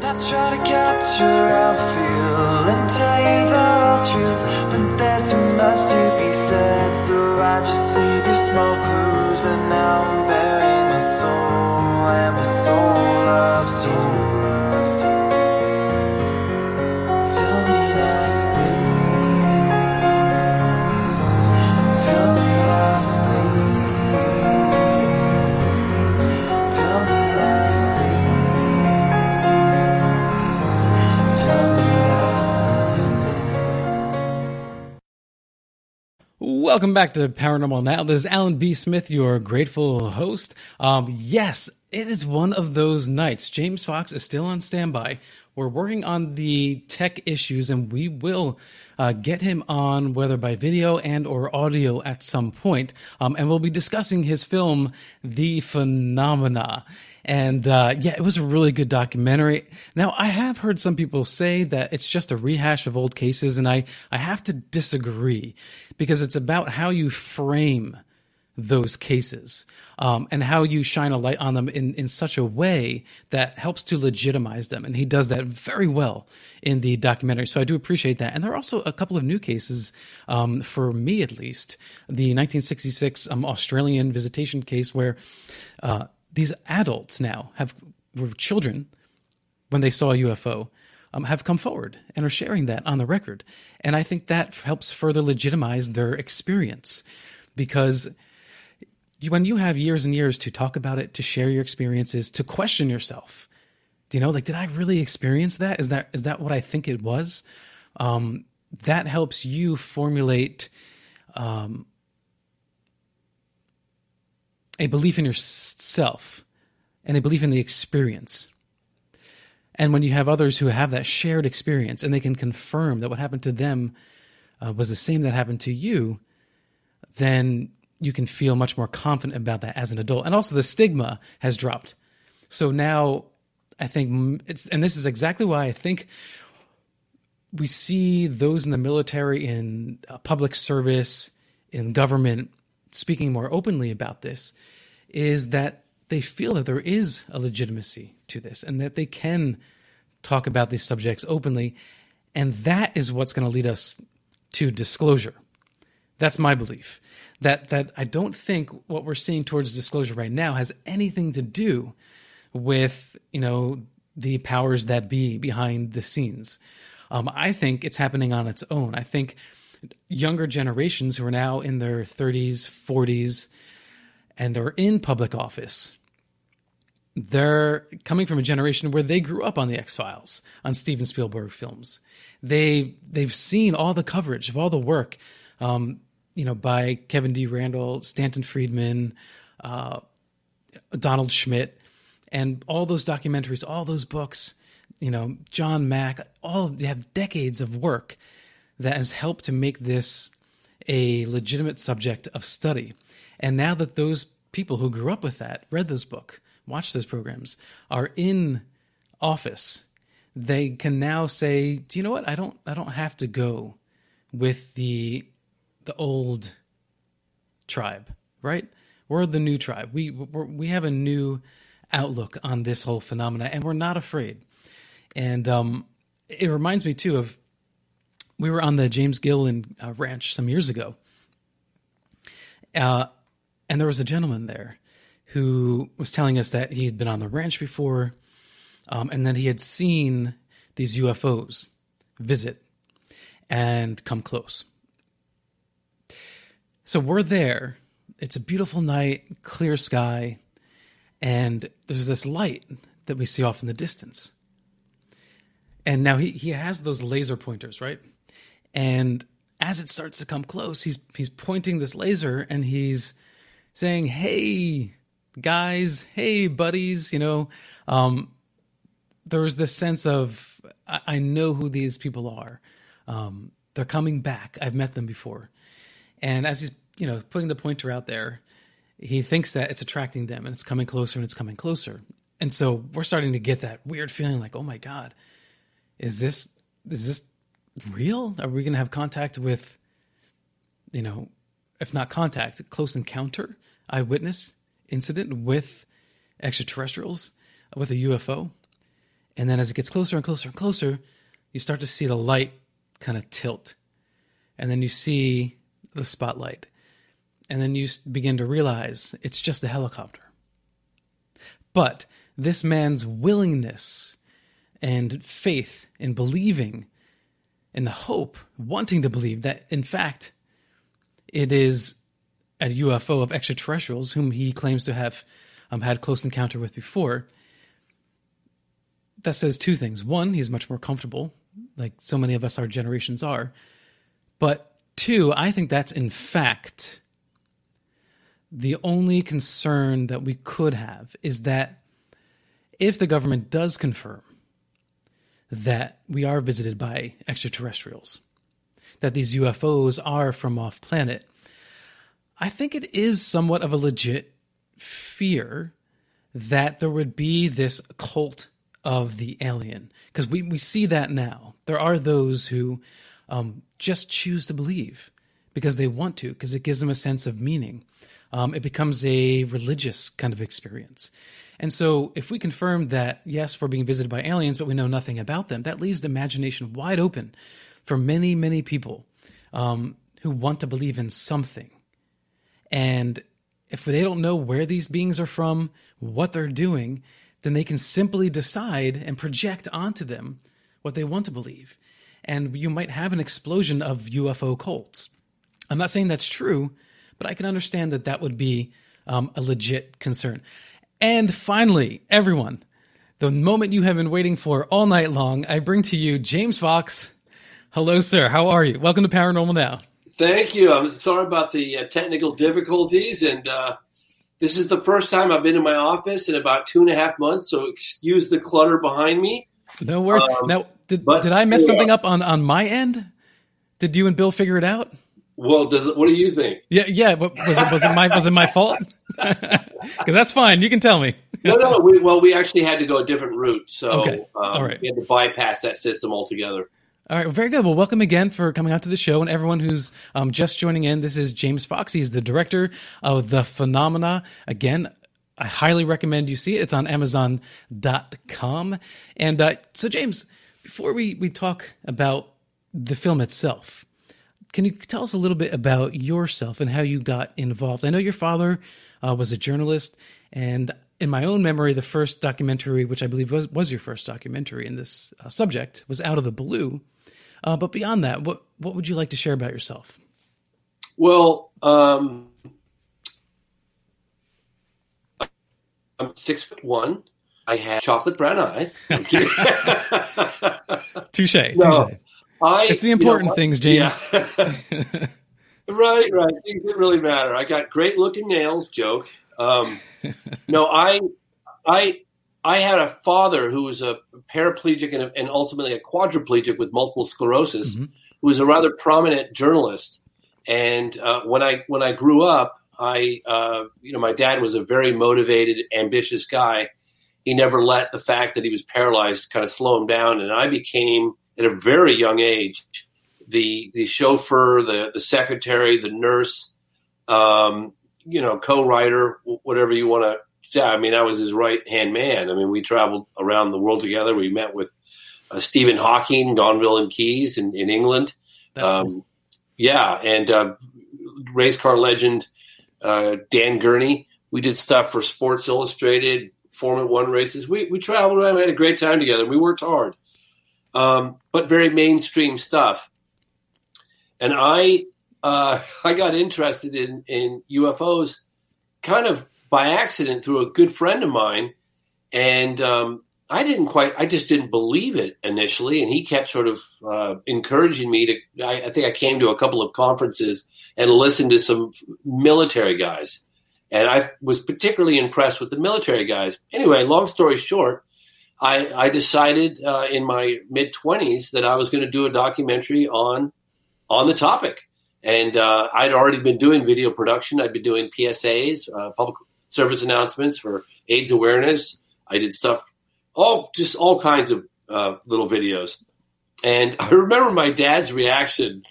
Not try to capture how I feel and tell you the whole truth, but there's too much to be said, so I just leave you small clues. But now I'm burying my soul and my soul loves you. Welcome back to Paranormal Now. This is Alan B. Smith, your grateful host. Um, yes, it is one of those nights. James Fox is still on standby. We're working on the tech issues, and we will uh, get him on, whether by video and or audio, at some point. Um, and we'll be discussing his film, The Phenomena. And uh, yeah, it was a really good documentary. Now, I have heard some people say that it's just a rehash of old cases, and I, I have to disagree because it's about how you frame those cases um, and how you shine a light on them in, in such a way that helps to legitimize them. And he does that very well in the documentary. So I do appreciate that. And there are also a couple of new cases, um, for me at least. The 1966 um, Australian visitation case where uh, these adults now have were children when they saw a UFO um, have come forward and are sharing that on the record. And I think that helps further legitimize their experience because when you have years and years to talk about it, to share your experiences, to question yourself, do you know, like, did I really experience that? Is that is that what I think it was? Um, that helps you formulate um, a belief in yourself and a belief in the experience. And when you have others who have that shared experience and they can confirm that what happened to them uh, was the same that happened to you, then you can feel much more confident about that as an adult. And also, the stigma has dropped. So now I think it's, and this is exactly why I think we see those in the military, in uh, public service, in government speaking more openly about this, is that they feel that there is a legitimacy to this and that they can talk about these subjects openly. And that is what's going to lead us to disclosure. That's my belief. That that I don't think what we're seeing towards disclosure right now has anything to do with you know the powers that be behind the scenes. Um, I think it's happening on its own. I think younger generations who are now in their 30s, 40s, and are in public office they're coming from a generation where they grew up on the X Files, on Steven Spielberg films. They they've seen all the coverage of all the work, um, you know, by Kevin D. Randle, Stanton Friedman, uh, Donald Schmitt, and all those documentaries, all those books. You know, John Mack. All they have decades of work that has helped to make this a legitimate subject of study. And now that those people who grew up with that, read those book, watched those programs, are in office, they can now say, "Do you know what? I don't I don't have to go with the the old tribe, right? We're the new tribe. We we have a new outlook on this whole phenomena, and we're not afraid. And um, it reminds me too of we were on the James Gilliland uh, Ranch some years ago, uh, and there was a gentleman there who was telling us that he had been on the ranch before, um, and that he had seen these UFOs visit and come close. So we're there. It's a beautiful night, clear sky, and there's this light that we see off in the distance. And now he, he has those laser pointers, right? And as it starts to come close, he's he's pointing this laser and he's saying, "Hey, guys, hey, buddies," you know. Um, there was this sense of I, I know who these people are. Um, they're coming back. I've met them before. And as he's you know putting the pointer out there, he thinks that it's attracting them and it's coming closer and it's coming closer. And so we're starting to get that weird feeling like, oh my god, is this is this real? Are we going to have contact with, you know, if not contact, close encounter, eyewitness incident with extraterrestrials, with a UFO? And then as it gets closer and closer and closer, you start to see the light kind of tilt. And then you see the spotlight. And then you begin to realize it's just a helicopter. But this man's willingness and faith in believing in the hope, wanting to believe that in fact it is a UFO of extraterrestrials whom he claims to have um, had close encounter with before. That says two things. One, he's much more comfortable, like so many of us our generations are. But two, I think that's in fact the only concern that we could have is that if the government does confirm that we are visited by extraterrestrials, that these UFOs are from off planet, I think it is somewhat of a legit fear that there would be this cult of the alien. Because we, we see that now. There are those who um, just choose to believe because they want to, because it gives them a sense of meaning. Um, it becomes a religious kind of experience. And so, if we confirm that, yes, we're being visited by aliens, but we know nothing about them, that leaves the imagination wide open for many, many people um, who want to believe in something. And if they don't know where these beings are from, what they're doing, then they can simply decide and project onto them what they want to believe. And you might have an explosion of UFO cults. I'm not saying that's true, but I can understand that that would be um, a legit concern. And finally, everyone, the moment you have been waiting for all night long, I bring to you James Fox. Hello, sir. How are you? Welcome to Paranormal Now. Thank you. I'm sorry about the uh, technical difficulties, and uh, this is the first time I've been in my office in about two and a half months. So excuse the clutter behind me. No worries. Um, now, did, but- did I mess yeah. something up on, on my end? Did you and Bill figure it out? Well, does it, what do you think? Yeah, yeah. But was it was it my was it my fault? Because that's fine. You can tell me. No, no. We, well, we actually had to go a different route, so Okay. um, All right. we had to bypass that system altogether. All right, well, very good. Well, welcome again for coming out to the show, and everyone who's um, just joining in. This is James Fox. He's the director of The Phenomena. Again, I highly recommend you see it. It's on Amazon.com. And uh, so, James, before we, we talk about the film itself, can you tell us a little bit about yourself and how you got involved? I know your father uh, was a journalist, and in my own memory, the first documentary, which I believe was, was your first documentary in this uh, subject, was Out of the Blue. Uh, but beyond that, what what would you like to share about yourself? Well, um, I'm six foot one. I have chocolate brown eyes. Touche. No, Touche. I, It's the you know important things, James. Yeah. right, right. Things that really matter. I got great looking nails. Joke. Um, no, I, I, I had a father who was a paraplegic and, and ultimately a quadriplegic with multiple sclerosis, Mhm. who was a rather prominent journalist. And uh, when I when I grew up, I uh, you know my dad was a very motivated, ambitious guy. He never let the fact that he was paralyzed kind of slow him down, and I became at a very young age the the chauffeur, the the secretary, the nurse, um, you know, co-writer, whatever you want to. I mean, I was his right hand man. I mean, we traveled around the world together. We met with uh, Stephen Hawking, Gonville and Caius in, in England. That's cool. Um, yeah, and uh, race car legend uh, Dan Gurney. We did stuff for Sports Illustrated, Formula One races. We we traveled around. We had a great time together. We worked hard, um, but very mainstream stuff. And I uh, I got interested in in UFOs kind of by accident through a good friend of mine, and um, I didn't quite. I just didn't believe it initially, and he kept sort of uh, encouraging me to. I, I think I came to a couple of conferences and listened to some military guys, and I was particularly impressed with the military guys. Anyway, long story short, I, I decided uh, in my mid twenties that I was going to do a documentary on on the topic, and uh, I'd already been doing video production. I'd been doing PSAs, uh, public service announcements for AIDS awareness. I did stuff all just all kinds of uh, little videos. And I remember my dad's reaction.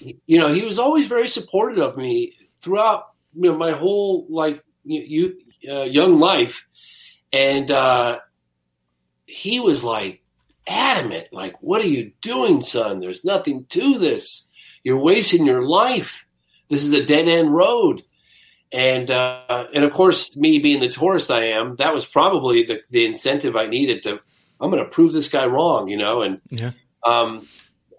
You know, he was always very supportive of me throughout you know, my whole like youth, uh, young life, and uh, he was like adamant, like, "What are you doing, son? There's nothing to this. You're wasting your life. This is a dead end road." and uh, and of course, me being the tourist I am, that was probably the, the incentive I needed to. I'm going to prove this guy wrong, you know. And Yeah. um,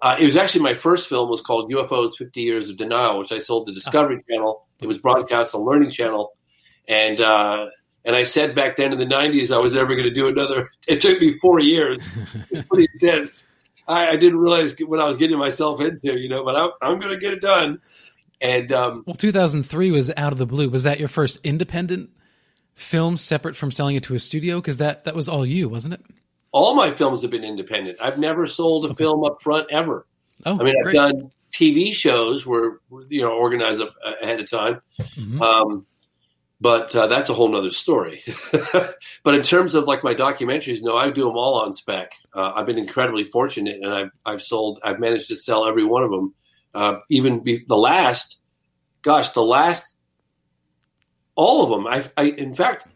uh, it was actually my first film was called UFOs: 50 Years of Denial, which I sold to Discovery Channel. It was broadcast on Learning Channel, and uh, and I said back then in the 90s I was never going to do another. It took me four years. It's pretty intense. I, I didn't realize what I was getting myself into, you know. But I'm, I'm going to get it done. And um, Well, 2003 was out of the blue. Was that your first independent film separate from selling it to a studio? Because that, that was all you, wasn't it? all my films have been independent. I've never sold a film up front ever. Oh, I mean, I've done TV shows where you know organized ahead of time, Mhm. um, but uh, that's a whole nother story. but in terms of like my documentaries, no, I do them all on spec. Uh, I've been incredibly fortunate, and I've I've sold, I've managed to sell every one of them. Uh, even be, the last, gosh, the last, all of them. I, I, in fact,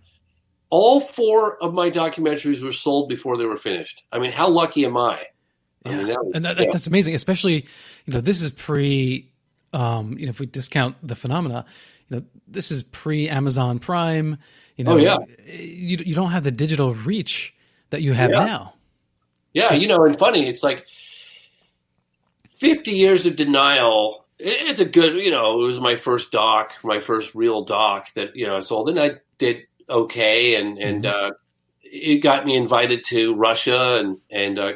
all four of my documentaries were sold before they were finished. I mean, how lucky am I? I Yeah. mean, that was- and that, yeah. that's amazing. Especially, you know, this is pre. Um, you know, if we discount the phenomena, you know, this is pre Amazon Prime. You know, Oh, yeah. you you don't have the digital reach that you have Yeah. now. Yeah, you know, and funny, it's like 50 years of denial. It's a good, you know, it was my first doc, my first real doc that, you know, I sold. And I did okay. And, and, uh, it got me invited to Russia and, and, uh,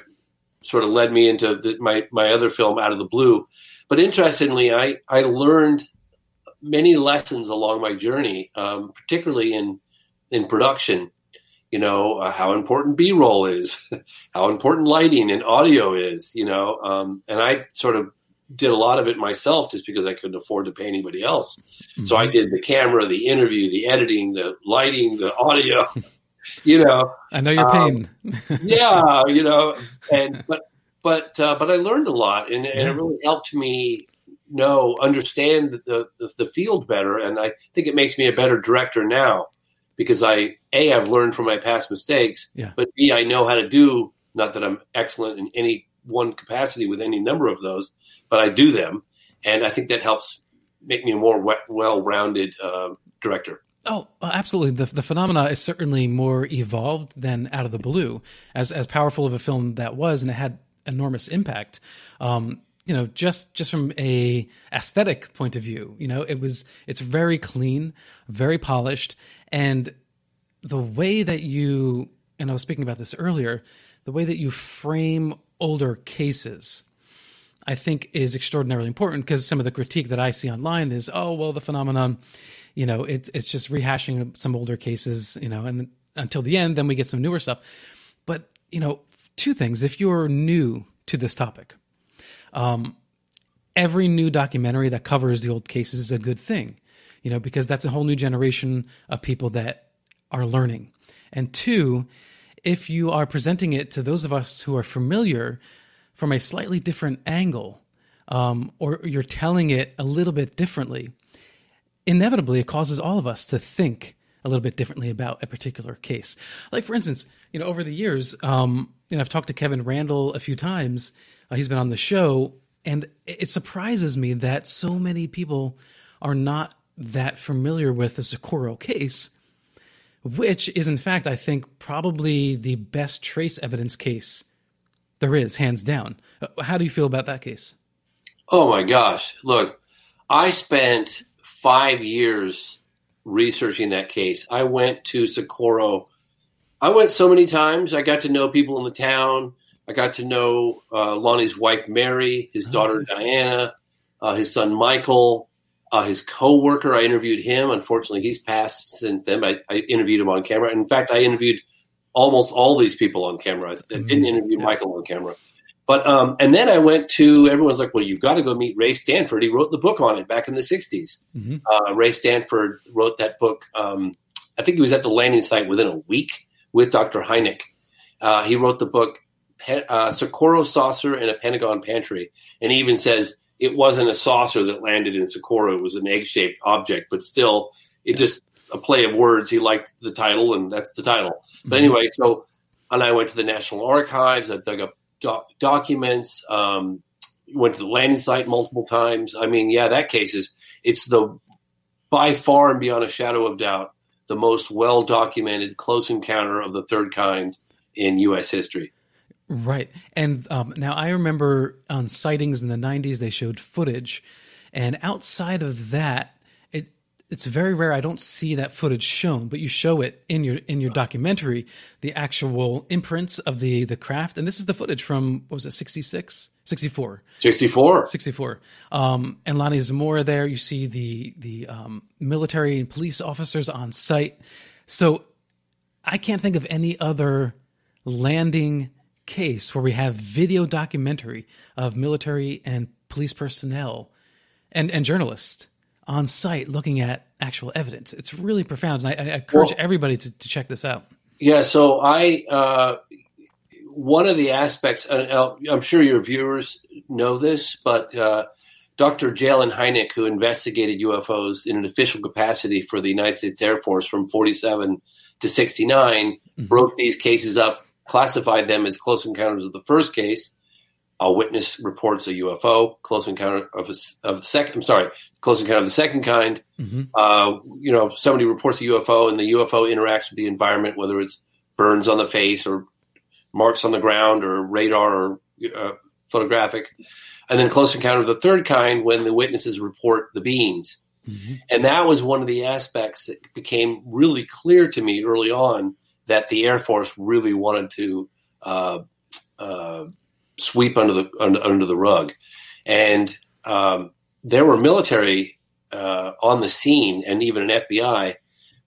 sort of led me into the, my, my other film out of the blue. But interestingly, I, I learned many lessons along my journey, um, particularly in, in production, you know, uh, how important B-roll is, how important lighting and audio is, you know. Um, and I sort of did a lot of it myself just because I couldn't afford to pay anybody else. So I did the camera, the interview, the editing, the lighting, the audio, you know. I know your Um, pain. yeah, you know, and but but uh, but I learned a lot, and, and Yeah. it really helped me know understand the, the the field better, and I think it makes me a better director now because I a I've learned from my past mistakes, Yeah. but b I know how to do. Not that I'm excellent in any one capacity with any number of those, but I do them, and I think that helps make me a more well-rounded uh, director. Oh, absolutely. The the phenomena is certainly more evolved than Out of the Blue. As as powerful of a film that was, and it had enormous impact. Um, you know, just just from a aesthetic point of view, you know, it was it's very clean, very polished, and the way that you and I was speaking about this earlier, the way that you frame older cases, I think is extraordinarily important because some of the critique that I see online is, oh well, the phenomenon, you know, it's it's just rehashing some older cases, you know, and until the end, then we get some newer stuff. But you know, two things: if you're new to this topic, um, every new documentary that covers the old cases is a good thing, you know, because that's a whole new generation of people that are learning. And two, if you are presenting it to those of us who are familiar from a slightly different angle, um, or you're telling it a little bit differently, inevitably it causes all of us to think a little bit differently about a particular case. Like, for instance, you know, over the years, um, you know, I've talked to Kevin Randle a few times. Uh, he's been on the show, and it surprises me that so many people are not that familiar with the Socorro case, which is, in fact, I think, probably the best trace evidence case there is, hands down. Uh, How do you feel about that case? Oh my gosh. Look, I spent five years researching that case. I went to Socorro. I went so many times. I got to know people in the town. I got to know uh, Lonnie's wife, Mary, his daughter, Diana, uh, his son, Michael, uh, his co-worker. I interviewed him. Unfortunately, he's passed since then. I, I interviewed him on camera. In fact, I interviewed almost all these people on camera. I didn't interview yeah. Michael on camera. But um, and then I went to everyone's like, well, you've got to go meet Ray Stanford. He wrote the book on it back in the '60s. Mhm. Uh, Ray Stanford wrote that book. Um, I think he was at the landing site within a week with Dr. Hynek. Uh, he wrote the book uh, Socorro Saucer in a Pentagon Pantry, and he even says it wasn't a saucer that landed in Socorro; it was an egg-shaped object. But still, it just a play of words. He liked the title, and that's the title. But Mhm. anyway, so and I went to the National Archives. I dug up doc- documents. Um, went to the landing site multiple times. I mean, yeah, that case is it's the by far and beyond a shadow of doubt the most well documented close encounter of the third kind in U.S. history. Right. And um, now I remember on sightings in the 90s, they showed footage. And outside of that, it's very rare. I don't see that footage shown, but you show it in your in your documentary, the actual imprints of the the craft. And this is the footage from what was it 66, 64. 64. 64. Um, and Lonnie Zamora there. You see the the um, military and police officers on site. So I can't think of any other landing case where we have video documentary of military and police personnel and, and journalists on site looking at actual evidence. It's really profound. And I, I encourage Well- everybody to, to check this out. Yeah, so I uh, one of the aspects, and uh, I'm sure your viewers know this, but uh, Dr. J. Allen Hynek, who investigated UFOs in an official capacity for the United States Air Force from 47 to 69, broke these cases up, classified them as close encounters of the first case. A witness reports a UFO, close encounter of a, of the second. I'm sorry, close encounter of the second kind Mhm. uh, you know, somebody reports a UFO and the UFO interacts with the environment, whether it's burns on the face or marks on the ground or radar or uh, photographic. And then close encounter of the third kind when the witnesses report the beings. And that was one of the aspects that became really clear to me early on that the Air Force really wanted to uh, uh, sweep under the under, under the rug. And um, there were military uh, on the scene and even an FBI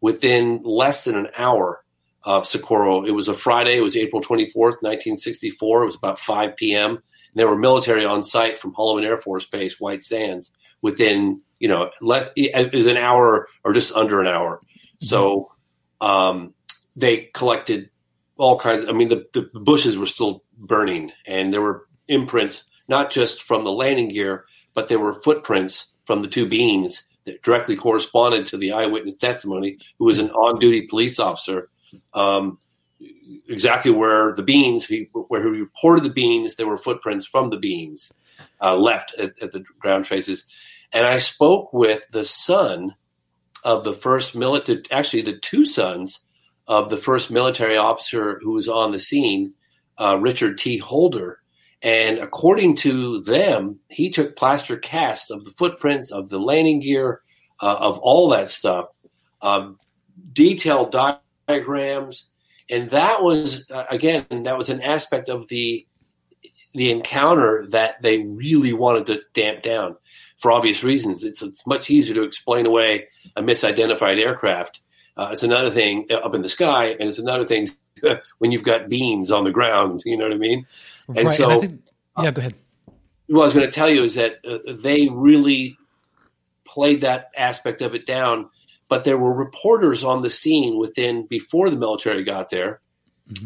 within less than an hour of Socorro. It was a Friday. It was April 24th, 1964. It was about 5 p.m. And there were military on site from Holloman Air Force Base, White Sands, within, you know, less, it was an hour or just under an hour. So um, they collected all kinds. I mean, the, the bushes were still burning and there were imprints, not just from the landing gear, but there were footprints from the two beings that directly corresponded to the eyewitness testimony, who was an on duty police officer. Um, exactly where the beans, he, where he reported the beans, there were footprints from the beans uh, left at, at the ground traces. And I spoke with the son of the first military, actually, the two sons of the first military officer who was on the scene, uh, Richard T. Holder. And according to them, he took plaster casts of the footprints, of the landing gear, uh, of all that stuff, um, detailed diagrams, and that was uh, again that was an aspect of the the encounter that they really wanted to damp down for obvious reasons. It's, it's much easier to explain away a misidentified aircraft. Uh, it's another thing up in the sky, and it's another thing when you've got beans on the ground. You know what I mean? And right. so, and I think, yeah, go ahead. what I was going to tell you is that uh, they really played that aspect of it down. But there were reporters on the scene within before the military got there.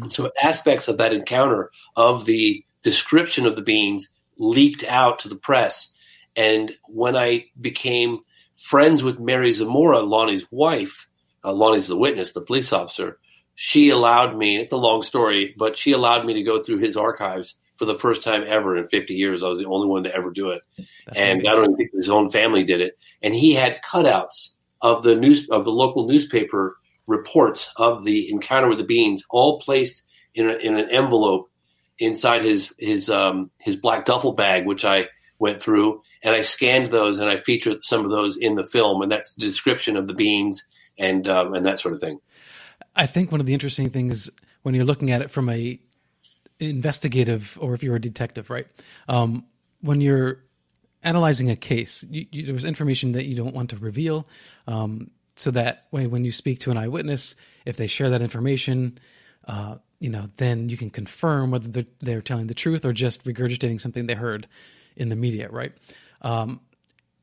So aspects of that encounter of the description of the beans leaked out to the press. And when I became friends with Mary Zamora, Lonnie's wife, uh, Lonnie's the witness, the police officer, she allowed me, it's a long story, but she allowed me to go through his archives for the first time ever in 50 years. I was the only one to ever do it. and I don't think his own family did it. And he had cutouts of the news of the local newspaper reports of the encounter with the beans, all placed in, a, in an envelope inside his his um, his black duffel bag, which I went through, and I scanned those and I featured some of those in the film, and that's the description of the beans and um, and that sort of thing. I think one of the interesting things when you're looking at it from a investigative, or if you're a detective, right? Um, when you're analyzing a case, you, you, there's information that you don't want to reveal, um, so that way when you speak to an eyewitness, if they share that information, uh, you know, then you can confirm whether they're, they're telling the truth or just regurgitating something they heard in the media, right? Um,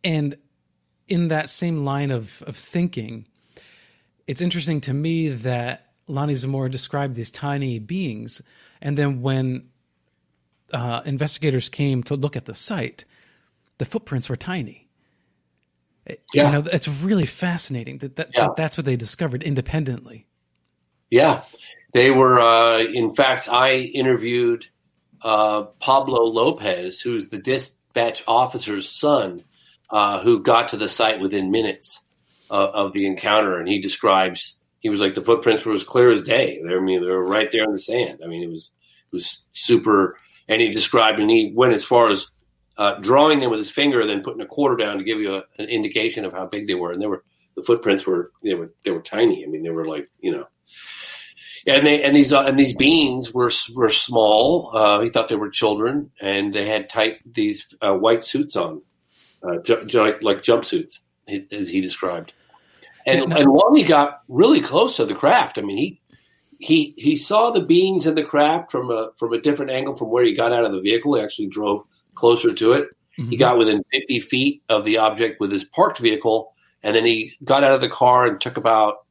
and in that same line of of thinking, it's interesting to me that Lonnie Zamora described these tiny beings, and then when uh, investigators came to look at the site, the footprints were tiny. Yeah. You know, it's really fascinating that, that, Yeah. that that's what they discovered independently. Yeah, they were. Uh, in fact, I interviewed uh, Pablo Lopez, who's the dispatch officer's son, uh, who got to the site within minutes uh, of the encounter, and he describes. He was like the footprints were as clear as day. They, I mean, they were right there in the sand. I mean, it was it was super. And he described, and he went as far as uh, drawing them with his finger, then putting a quarter down to give you a, an indication of how big they were. And they were the footprints were they were they were tiny. I mean, they were like you know and they and these uh, and these beans were were small. Uh, he thought they were children, and they had tight these uh, white suits on, uh, ju- ju- like jumpsuits, as he described. And no- and Lonnie got really close to the craft. I mean, he he he saw the beans in the craft from a from a different angle from where he got out of the vehicle. He actually drove closer to it. He got within 50 feet of the object with his parked vehicle, and then he got out of the car and took about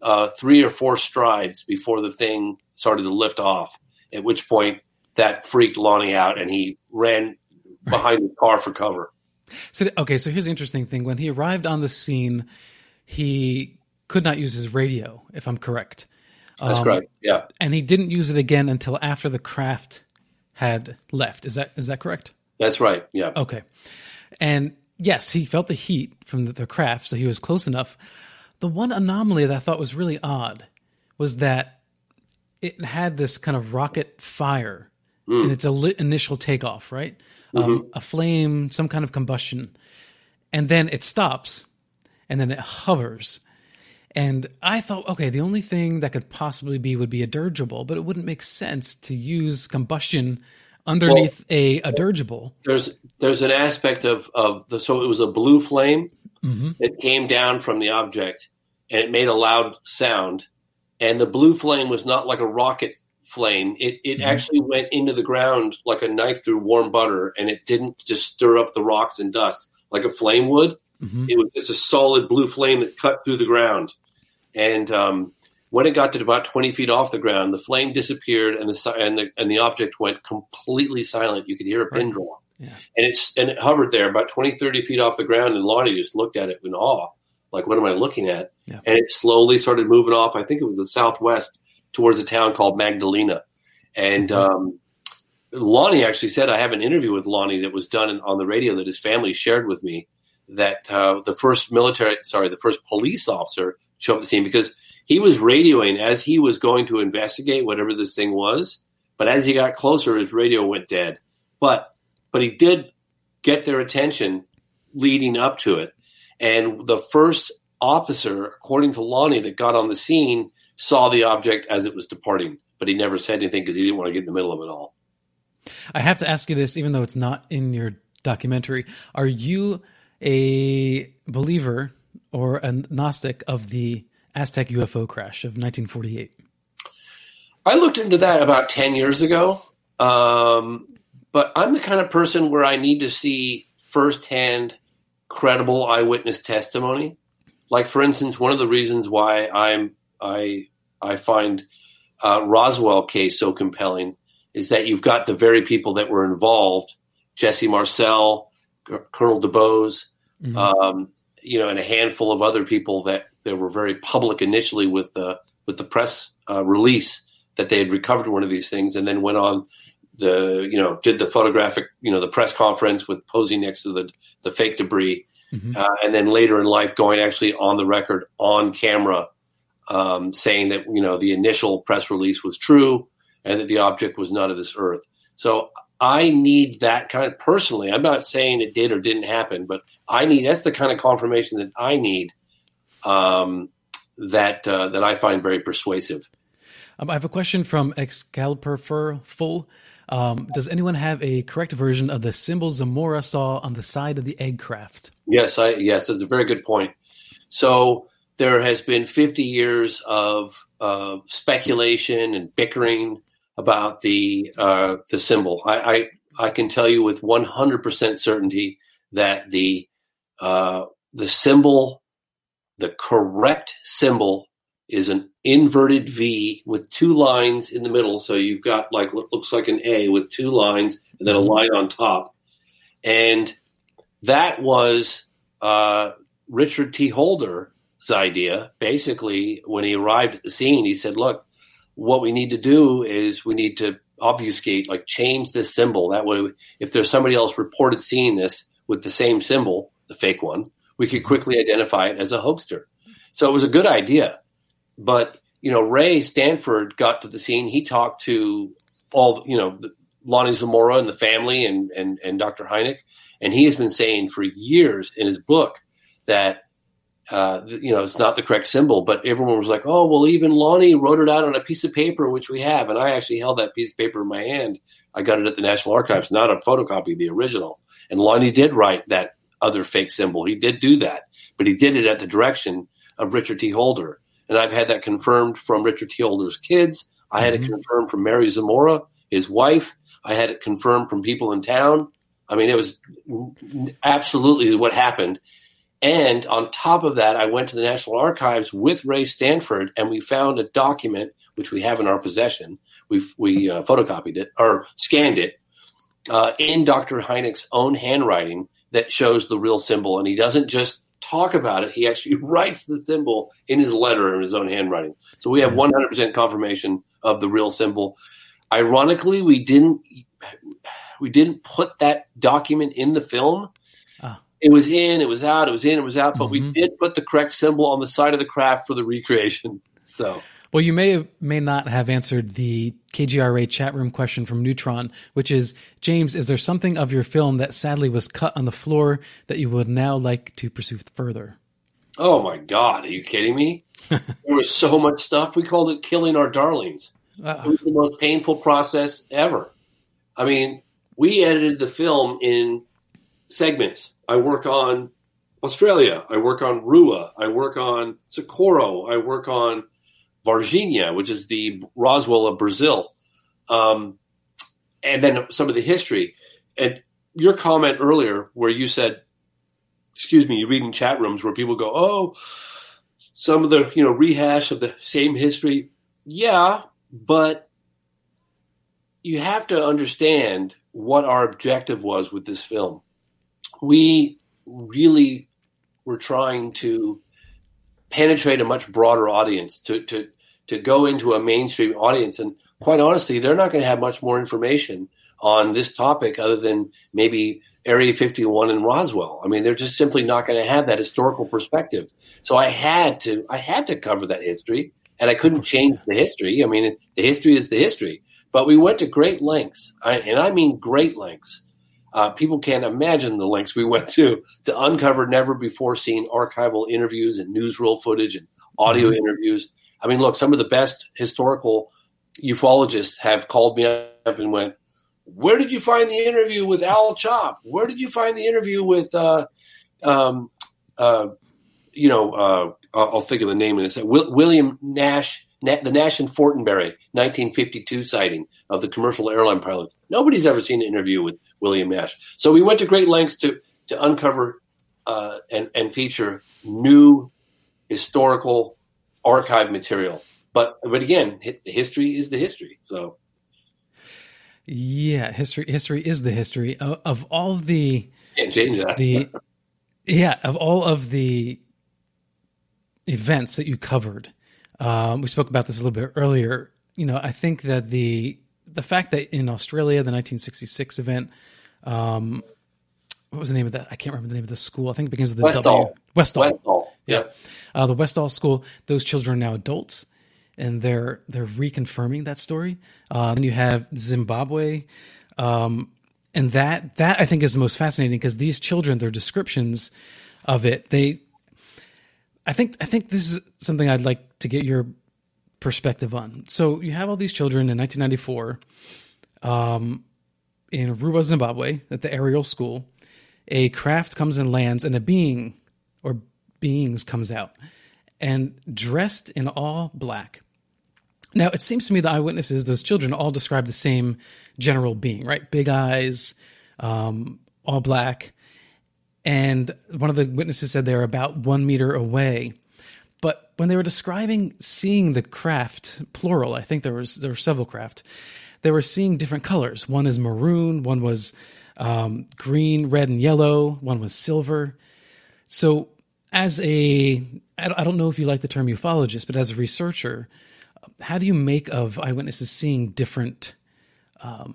uh, three or four strides before the thing started to lift off. At which point, that freaked Lonnie out, and he ran behind the car for cover. So okay, so here's the interesting thing: when he arrived on the scene, he could not use his radio, if I'm correct. That's Um, correct. Yeah, and he didn't use it again until after the craft had left. Is that is that correct? that's right. Yeah. Okay. And yes, he felt the heat from the, the craft, so he was close enough. The one anomaly that I thought was really odd was that it had this kind of rocket fire in its initial takeoff, right? Um, a flame, some kind of combustion, and then it stops, and then it hovers. And I thought, okay, the only thing that could possibly be would be a dirigible, but it wouldn't make sense to use combustion underneath a, a dirigible. There's there's an aspect of of the so it was a blue flame Mm-hmm. that came down from the object, and it made a loud sound. And the blue flame was not like a rocket flame. It it actually went into the ground like a knife through warm butter, and it didn't just stir up the rocks and dust like a flame would. Mhm. It was just a solid blue flame that cut through the ground. And um, when it got to about twenty feet off the ground, the flame disappeared, and the and the and the object went completely silent. You could hear a pin drop, Yeah. and it's and it hovered there about 20, 30 feet off the ground. And Lonnie just looked at it in awe, like, "What am I looking at?" Yeah. And it slowly started moving off. I think it was the southwest towards a town called Magdalena, and. Um, Lonnie actually said I have an interview with Lonnie that was done in, on the radio that his family shared with me. That uh, the first military, sorry, the first police officer showed up the scene because he was radioing as he was going to investigate whatever this thing was. But as he got closer, his radio went dead. But but he did get their attention leading up to it. And the first officer, according to Lonnie, that got on the scene saw the object as it was departing, but he never said anything because he didn't want to get in the middle of it all. I have to ask you this, even though it's not in your documentary. Are you a believer or a Gnostic of the Aztec UFO crash of 1948? I looked into that about 10 years ago. Um, but I'm the kind of person where I need to see firsthand credible eyewitness testimony. Like, for instance, one of the reasons why I'm I I find uh, Roswell case so compelling is that you've got the very people that were involved: Jesse Marcel, Colonel DuBose, Mhm. um, you know, and a handful of other people that that were very public initially with the with the press uh, release that they had recovered one of these things, and then went on the you know did the photographic you know the press conference with posing next to the the fake debris, Mhm. uh, and then later in life going actually on the record on camera um, saying that you know the initial press release was true and that the object was not of this earth. So I need that kind of personally. I'm not saying it did or didn't happen, but I need that's the kind of confirmation that I need um, that uh, that I find very persuasive. Um, I have a question from Excalibur Full. Um, does anyone have a correct version of the symbol Zamora saw on the side of the egg craft? Yes, I yes, that's a very good point. So there has been 50 years of uh, speculation and bickering about the uh, the symbol. I, I I can tell you with 100% certainty that the uh, the symbol, the correct symbol, is an inverted V with two lines in the middle. So you've got like what looks like an A with two lines and then a line on top, and that was uh, Richard T. Holder's idea. Basically, when he arrived at the scene, he said, "Look, what we need to do is we need to obfuscate, like change this symbol. That way, if there's somebody else reported seeing this with the same symbol, the fake one, we could quickly identify it as a hoaxer." So it was a good idea, but you know, Ray Stanford got to the scene. He talked to all you know, Lonnie Zamora and the family, and and and Dr. Hynek, and he has been saying for years in his book that uh, you know it's not the correct symbol. But everyone was like, "Oh, well, even Lonnie wrote it out on a piece of paper, which we have." And I actually held that piece of paper in my hand. I got it at the National Archives, not a photocopy, the original. And Lonnie did write that other fake symbol. He did do that, but he did it at the direction of Richard T. Holder. And I've had that confirmed from Richard T. Holder's kids. I had it confirmed from Mary Zamora, his wife. I had it confirmed from people in town. I mean, it was absolutely what happened. And on top of that, I went to the National Archives with Ray Stanford, and we found a document which we have in our possession. We we uh, photocopied it or scanned it uh, in Dr. Hynek's own handwriting that shows the real symbol, and he doesn't just talk about it; he actually writes the symbol in his letter in his own handwriting. So we have 100% confirmation of the real symbol. Ironically, we didn't we didn't put that document in the film. It was in, it was out, it was in, it was out, but we Mhm. did put the correct symbol on the side of the craft for the recreation. So Well, you may may not have answered the KGRA chat room question from Neutron, which is James, is there something of your film that sadly was cut on the floor that you would now like to pursue further? Oh my God, are you kidding me? there was so much stuff. We called it killing our darlings. Uh, It was the most painful process ever. I mean, we edited the film in segments. I work on Australia. I work on Ruwa. I work on Socorro. I work on Varginha, which is the Roswell of Brazil. Um, and then some of the history. And your comment earlier, where you said, excuse me, you read in chat rooms where people go, oh, some of the, you know, rehash of the same history. Yeah, but you have to understand what our objective was with this film. We really were trying to penetrate a much broader audience, to, to, to go into a mainstream audience. And quite honestly, they're not going to have much more information on this topic other than maybe Area 51 and Roswell. I mean, they're just simply not going to have that historical perspective. So I had to, I had to cover that history and I couldn't change the history. I mean, the history is the history, but we went to great lengths, I, and I mean great lengths. Uh, people can't imagine the lengths we went to to uncover never before seen archival interviews and newsreel footage and audio interviews. I mean, look, some of the best historical ufologists have called me up and went, "Where did you find the interview with Al Chop? Where did you find the interview with, uh, um, uh, you know, uh, I'll I'll think of the name in a second. William Nash, Na- the Nash and Fortenberry 1952 sighting of the commercial airline pilots. Nobody's ever seen an interview with William Nash. So we went to great lengths to to uncover uh, and and feature new historical archive material. But but again, hi- history is the history. So Yeah, history history is the history of, of all the can't change that. the yeah of all of the events that you covered. Um, we spoke about this a little bit earlier. You know, I think that the the fact that in Australia, the 1966 event, um, what was the name of that? I can't remember the name of the school. I think it begins with the Westall. W. Westall. Westall. Yeah. Uh, the Westall School. Those children are now adults, and they're they're reconfirming that story. Uh, then you have Zimbabwe, um, and that that I think is the most fascinating because these children, their descriptions of it, they. I think I think this is something I'd like to get your perspective on. So you have all these children in 1994, um, in Ruwa, Zimbabwe, at the Ariel school. A craft comes and lands, and a being or beings comes out and dressed in all black. Now, it seems to me the eyewitnesses, those children, all describe the same general being, right? Big eyes, um, all black. And one of the witnesses said they're about one meter away. But when they were describing seeing the craft, plural, I think there was there were several craft, they were seeing different colors. One is maroon, one was um, green, red, and yellow, one was silver. So, as a, I don't know if you like the term ufologist, but as a researcher, how do you make of eyewitnesses seeing different um,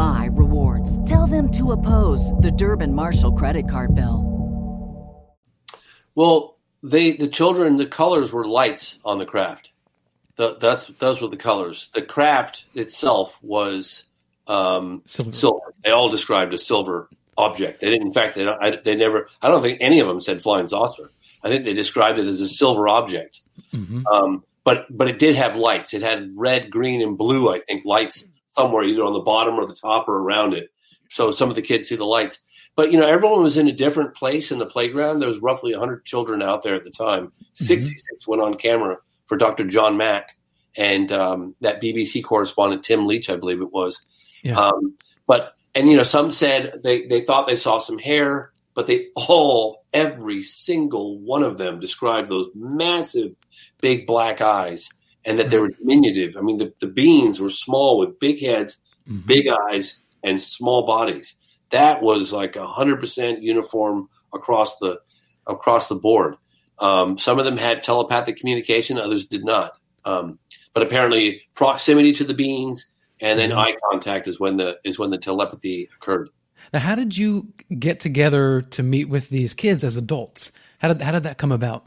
my rewards. Tell them to oppose the Durbin Marshall credit card bill. Well, they the children the colors were lights on the craft. The, that's those were the colors. The craft itself was um, Silver. silver. They all described a silver object. They didn't. In fact, they I, they never. I don't think any of them said flying saucer. I think they described it as a silver object. Mhm. Um, but but it did have lights. It had red, green, and blue. I think lights somewhere, either on the bottom or the top or around it. So some of the kids see the lights. But you know, everyone was in a different place in the playground. There was roughly 100 children out there at the time. 66 went on camera for Dr. John Mack and um, that BBC correspondent Tim Leach, I believe it was. Yeah. Um, but and you know, some said they they thought they saw some hair, but they all, every single one of them, described those massive, big black eyes, and that they were diminutive. I mean, the, the beings were small with big heads, Mhm. big eyes, and small bodies. That was like a hundred percent uniform across the across the board. Um, some of them had telepathic communication, others did not. Um, but apparently, proximity to the beings and then Mhm. eye contact is when the is when the telepathy occurred. Now, how did you get together to meet with these kids as adults? How did how did that come about?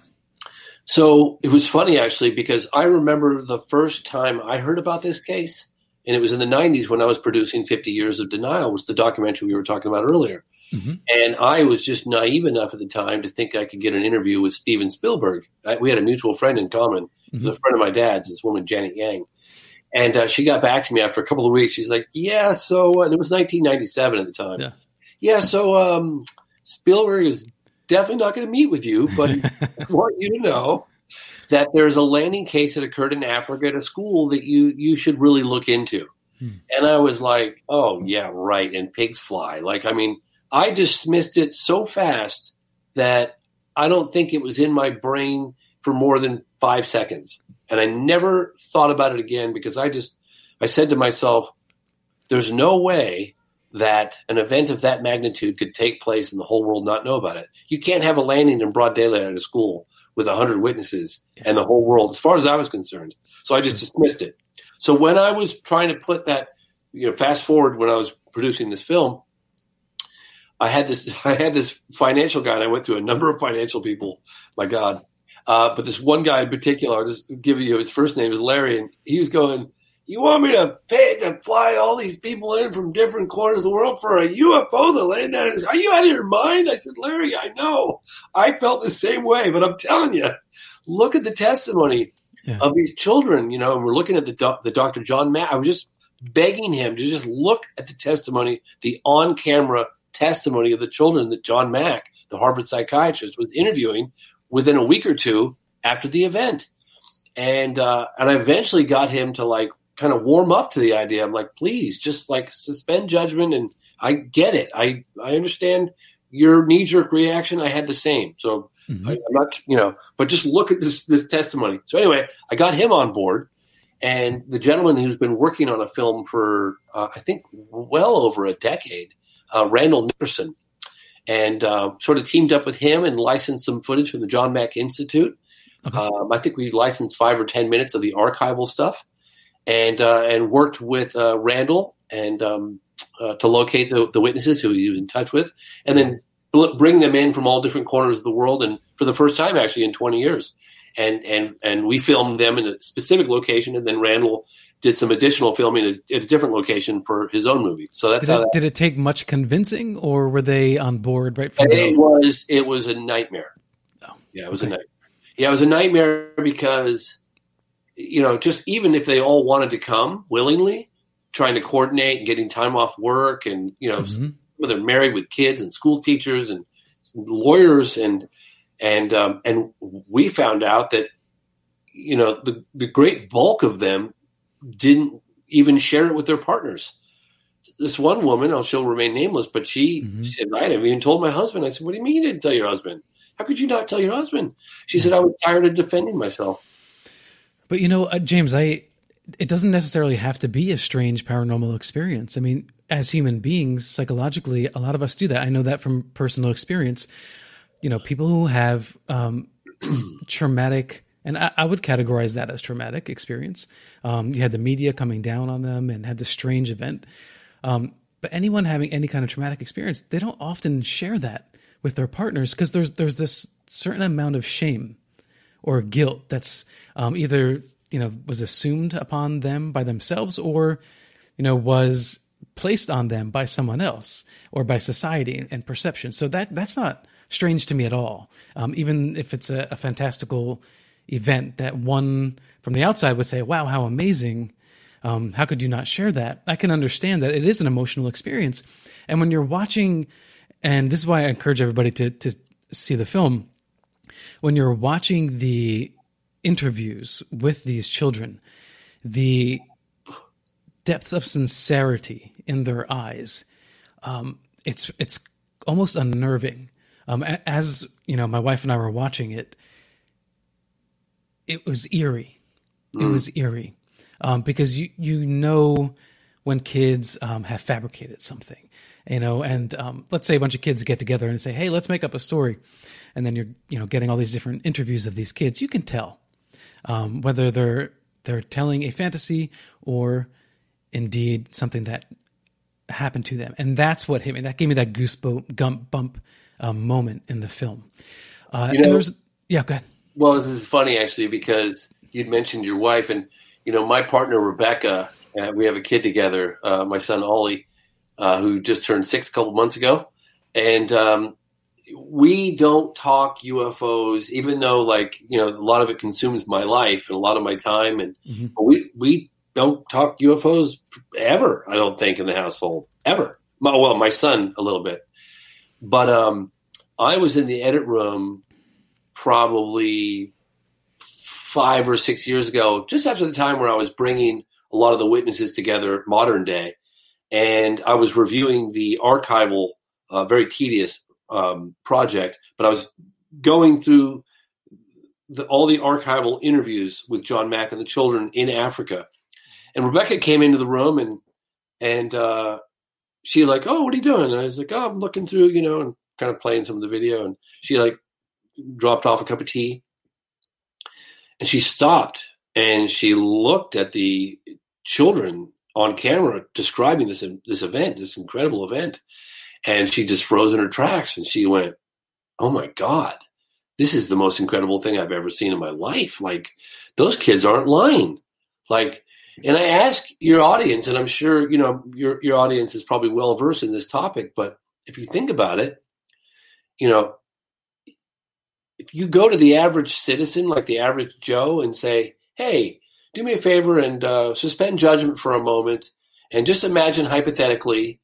So it was funny actually because I remember the first time I heard about this case, and it was in the '90s when I was producing 50 Years of Denial, was the documentary we were talking about earlier. Mhm. And I was just naive enough at the time to think I could get an interview with Steven Spielberg. I, we had a mutual friend in common. It was a friend of my dad's, this woman Janet Yang. And uh, she got back to me after a couple of weeks. She's like, "Yeah, so and it was 1997 at the time. Yeah. Yeah, so um, Spielberg is definitely not going to meet with you, but I want you to know that there's a landing case that occurred in Africa at a school that you you should really look into." Hmm. And I was like, "Oh yeah, right." And pigs fly. Like, I mean, I dismissed it so fast that I don't think it was in my brain for more than five seconds. And I never thought about it again because I just, I said to myself, there's no way that an event of that magnitude could take place and the whole world not know about it. You can't have a landing in broad daylight at a school with 100 witnesses and the whole world, as far as I was concerned. So I just dismissed it. So when I was trying to put that, you know, fast forward when I was producing this film, I had this I had this financial guy, and I went through a number of financial people. My God, uh, but this one guy in particular, I'll just give you his first name is Larry, and he was going. You want me to pay to fly all these people in from different corners of the world for a UFO that landed on? Are you out of your mind? I said, Larry, I know. I felt the same way, but I'm telling you, look at the testimony Yeah. of these children. You know, and we're looking at the doc- the Dr. John Mack. I was just begging him to just look at the testimony, the on camera testimony of the children that John Mack, the Harvard psychiatrist, was interviewing within a week or two after the event. And uh, and I eventually got him to like kind of warm up to the idea. I'm like, please, just like suspend judgment. And I get it. I I understand your knee jerk reaction. I had the same. So Mhm. I, I'm not, you know, but just look at this this testimony. So anyway, I got him on board, and the gentleman who's been working on a film for uh, I think well over a decade, uh, Randall Nickerson, and uh, sort of teamed up with him and licensed some footage from the John Mack Institute. Okay. Um, I think we licensed five or ten minutes of the archival stuff, and uh, and worked with uh, Randall and um, uh, to locate the, the witnesses who he was in touch with, and then bl- bring them in from all different corners of the world, and for the first time actually in 20 years, and and and we filmed them in a specific location, and then Randall did some additional filming at a different location for his own movie. So that's Did how it, that. did it take much convincing, or were they on board right from It was it was a nightmare. Oh, Yeah, it was okay. a nightmare. Yeah, it was a nightmare because you know, just even if they all wanted to come willingly, trying to coordinate and getting time off work and you know, Mhm. where they're married with kids and school teachers and lawyers and and um, and we found out that you know the the great bulk of them didn't even share it with their partners. This one woman, oh, she'll remain nameless, but she, Mhm. she said, I haven't even told my husband. I said, What do you mean you didn't tell your husband? How could you not tell your husband? She said, I was tired of defending myself. But you know, uh, James, I it doesn't necessarily have to be a strange paranormal experience. I mean, as human beings, psychologically, a lot of us do that. I know that from personal experience. You know, people who have um, traumatic, and I, I would categorize that as traumatic experience. Um, you had the media coming down on them and had this strange event. Um, but anyone having any kind of traumatic experience, they don't often share that with their partners because there's there's this certain amount of shame or guilt that's um, either you know was assumed upon them by themselves or you know was placed on them by someone else or by society and perception. So that that's not strange to me at all. Um, even if it's a, a fantastical event that one from the outside would say, "Wow, how amazing!" Um, how could you not share that? I can understand that it is an emotional experience, and when you're watching, and this is why I encourage everybody to to see the film when you're watching the interviews with these children, the depth of sincerity in their eyes, um, it's it's almost unnerving. Um, as you know, my wife and I were watching it. It was eerie. It was eerie um, because you you know when kids um, have fabricated something, you know, and um, let's say a bunch of kids get together and say, "Hey, let's make up a story," and then you're you know getting all these different interviews of these kids. You can tell um, whether they're they're telling a fantasy or indeed something that happened to them, and that's what hit me. That gave me that goosebump gump bump um, moment in the film. Uh, You know- and there's yeah, go ahead. Well, this is funny actually because you'd mentioned your wife, and you know my partner Rebecca. Uh, we have a kid together, uh, my son Ollie, uh, who just turned six a couple months ago, and um, we don't talk UFOs, even though like you know a lot of it consumes my life and a lot of my time, and Mhm. but we we don't talk UFOs ever. I don't think in the household ever. My, well, my son a little bit, but um, I was in the edit room probably five or six years ago, just after the time where I was bringing a lot of the witnesses together, modern day, and I was reviewing the archival, uh, very tedious um, project, but I was going through the, all the archival interviews with John Mack and the children in Africa, and Rebecca came into the room and and uh, she like, oh, what are you doing? And I was like, oh, I'm looking through, you know, and kind of playing some of the video, and she like dropped off a cup of tea. And she stopped and she looked at the children on camera describing this this event, this incredible event, and she just froze in her tracks and she went, "Oh my god, this is the most incredible thing I've ever seen in my life! Like those kids aren't lying, like." And I ask your audience, and I'm sure you know your your audience is probably well versed in this topic, but if you think about it, you know, if you go to the average citizen, like the average Joe, and say, "Hey, do me a favor and uh, suspend judgment for a moment, and just imagine hypothetically,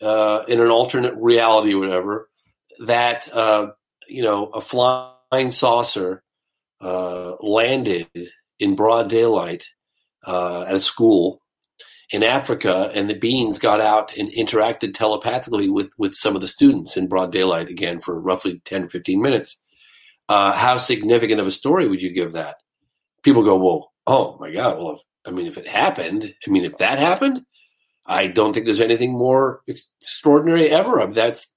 uh, in an alternate reality, or whatever, that uh, you know a flying saucer uh, landed in broad daylight uh, at a school in Africa, and the beings got out and interacted telepathically with with some of the students in broad daylight again for roughly 10 15 minutes. Uh, how significant of a story would you give that? People go, well, oh my God. Well, I mean, if it happened, I mean, if that happened, I don't think there's anything more extraordinary ever. That's,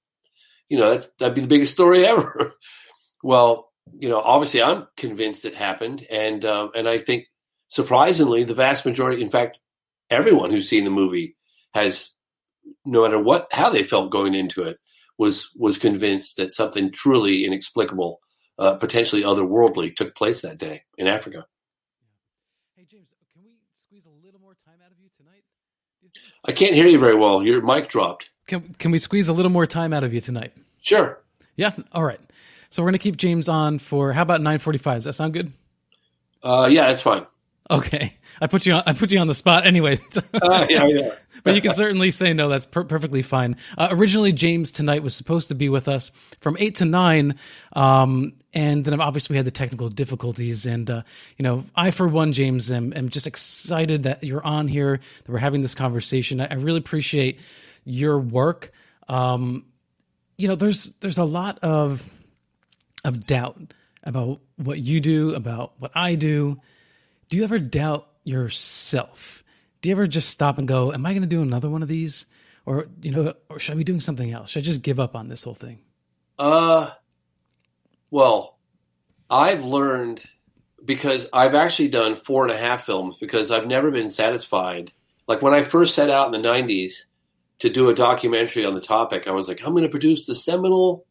you know, that's, that'd be the biggest story ever. well, you know, obviously I'm convinced it happened. And, um, and I think surprisingly, the vast majority, in fact, everyone who's seen the movie has, no matter what, how they felt going into it, was was convinced that something truly inexplicable, uh, potentially otherworldly, took place that day in Africa. Hey James, can we squeeze a little more time out of you tonight? I can't hear you very well. Your mic dropped. Can can we squeeze a little more time out of you tonight? Sure. Yeah. All right. So we're gonna keep James on for how about nine forty five? Does that sound good? Uh, yeah, that's fine. Okay, I put you on. I put you on the spot anyway. uh, yeah, yeah. but you can certainly say no. That's per- perfectly fine. Uh, originally, James tonight was supposed to be with us from eight to nine, um, and then obviously we had the technical difficulties. And uh, you know, I for one, James, am, am just excited that you're on here. That we're having this conversation. I, I really appreciate your work. Um, you know, there's there's a lot of of doubt about what you do, about what I do do you ever doubt yourself? Do you ever just stop and go, "Am I going to do another one of these?" Or you know, or should I be doing something else? Should I just give up on this whole thing? Uh, well, I've learned because I've actually done four and a half films because I've never been satisfied. Like when I first set out in the '90s to do a documentary on the topic, I was like, I'm going to produce the seminal,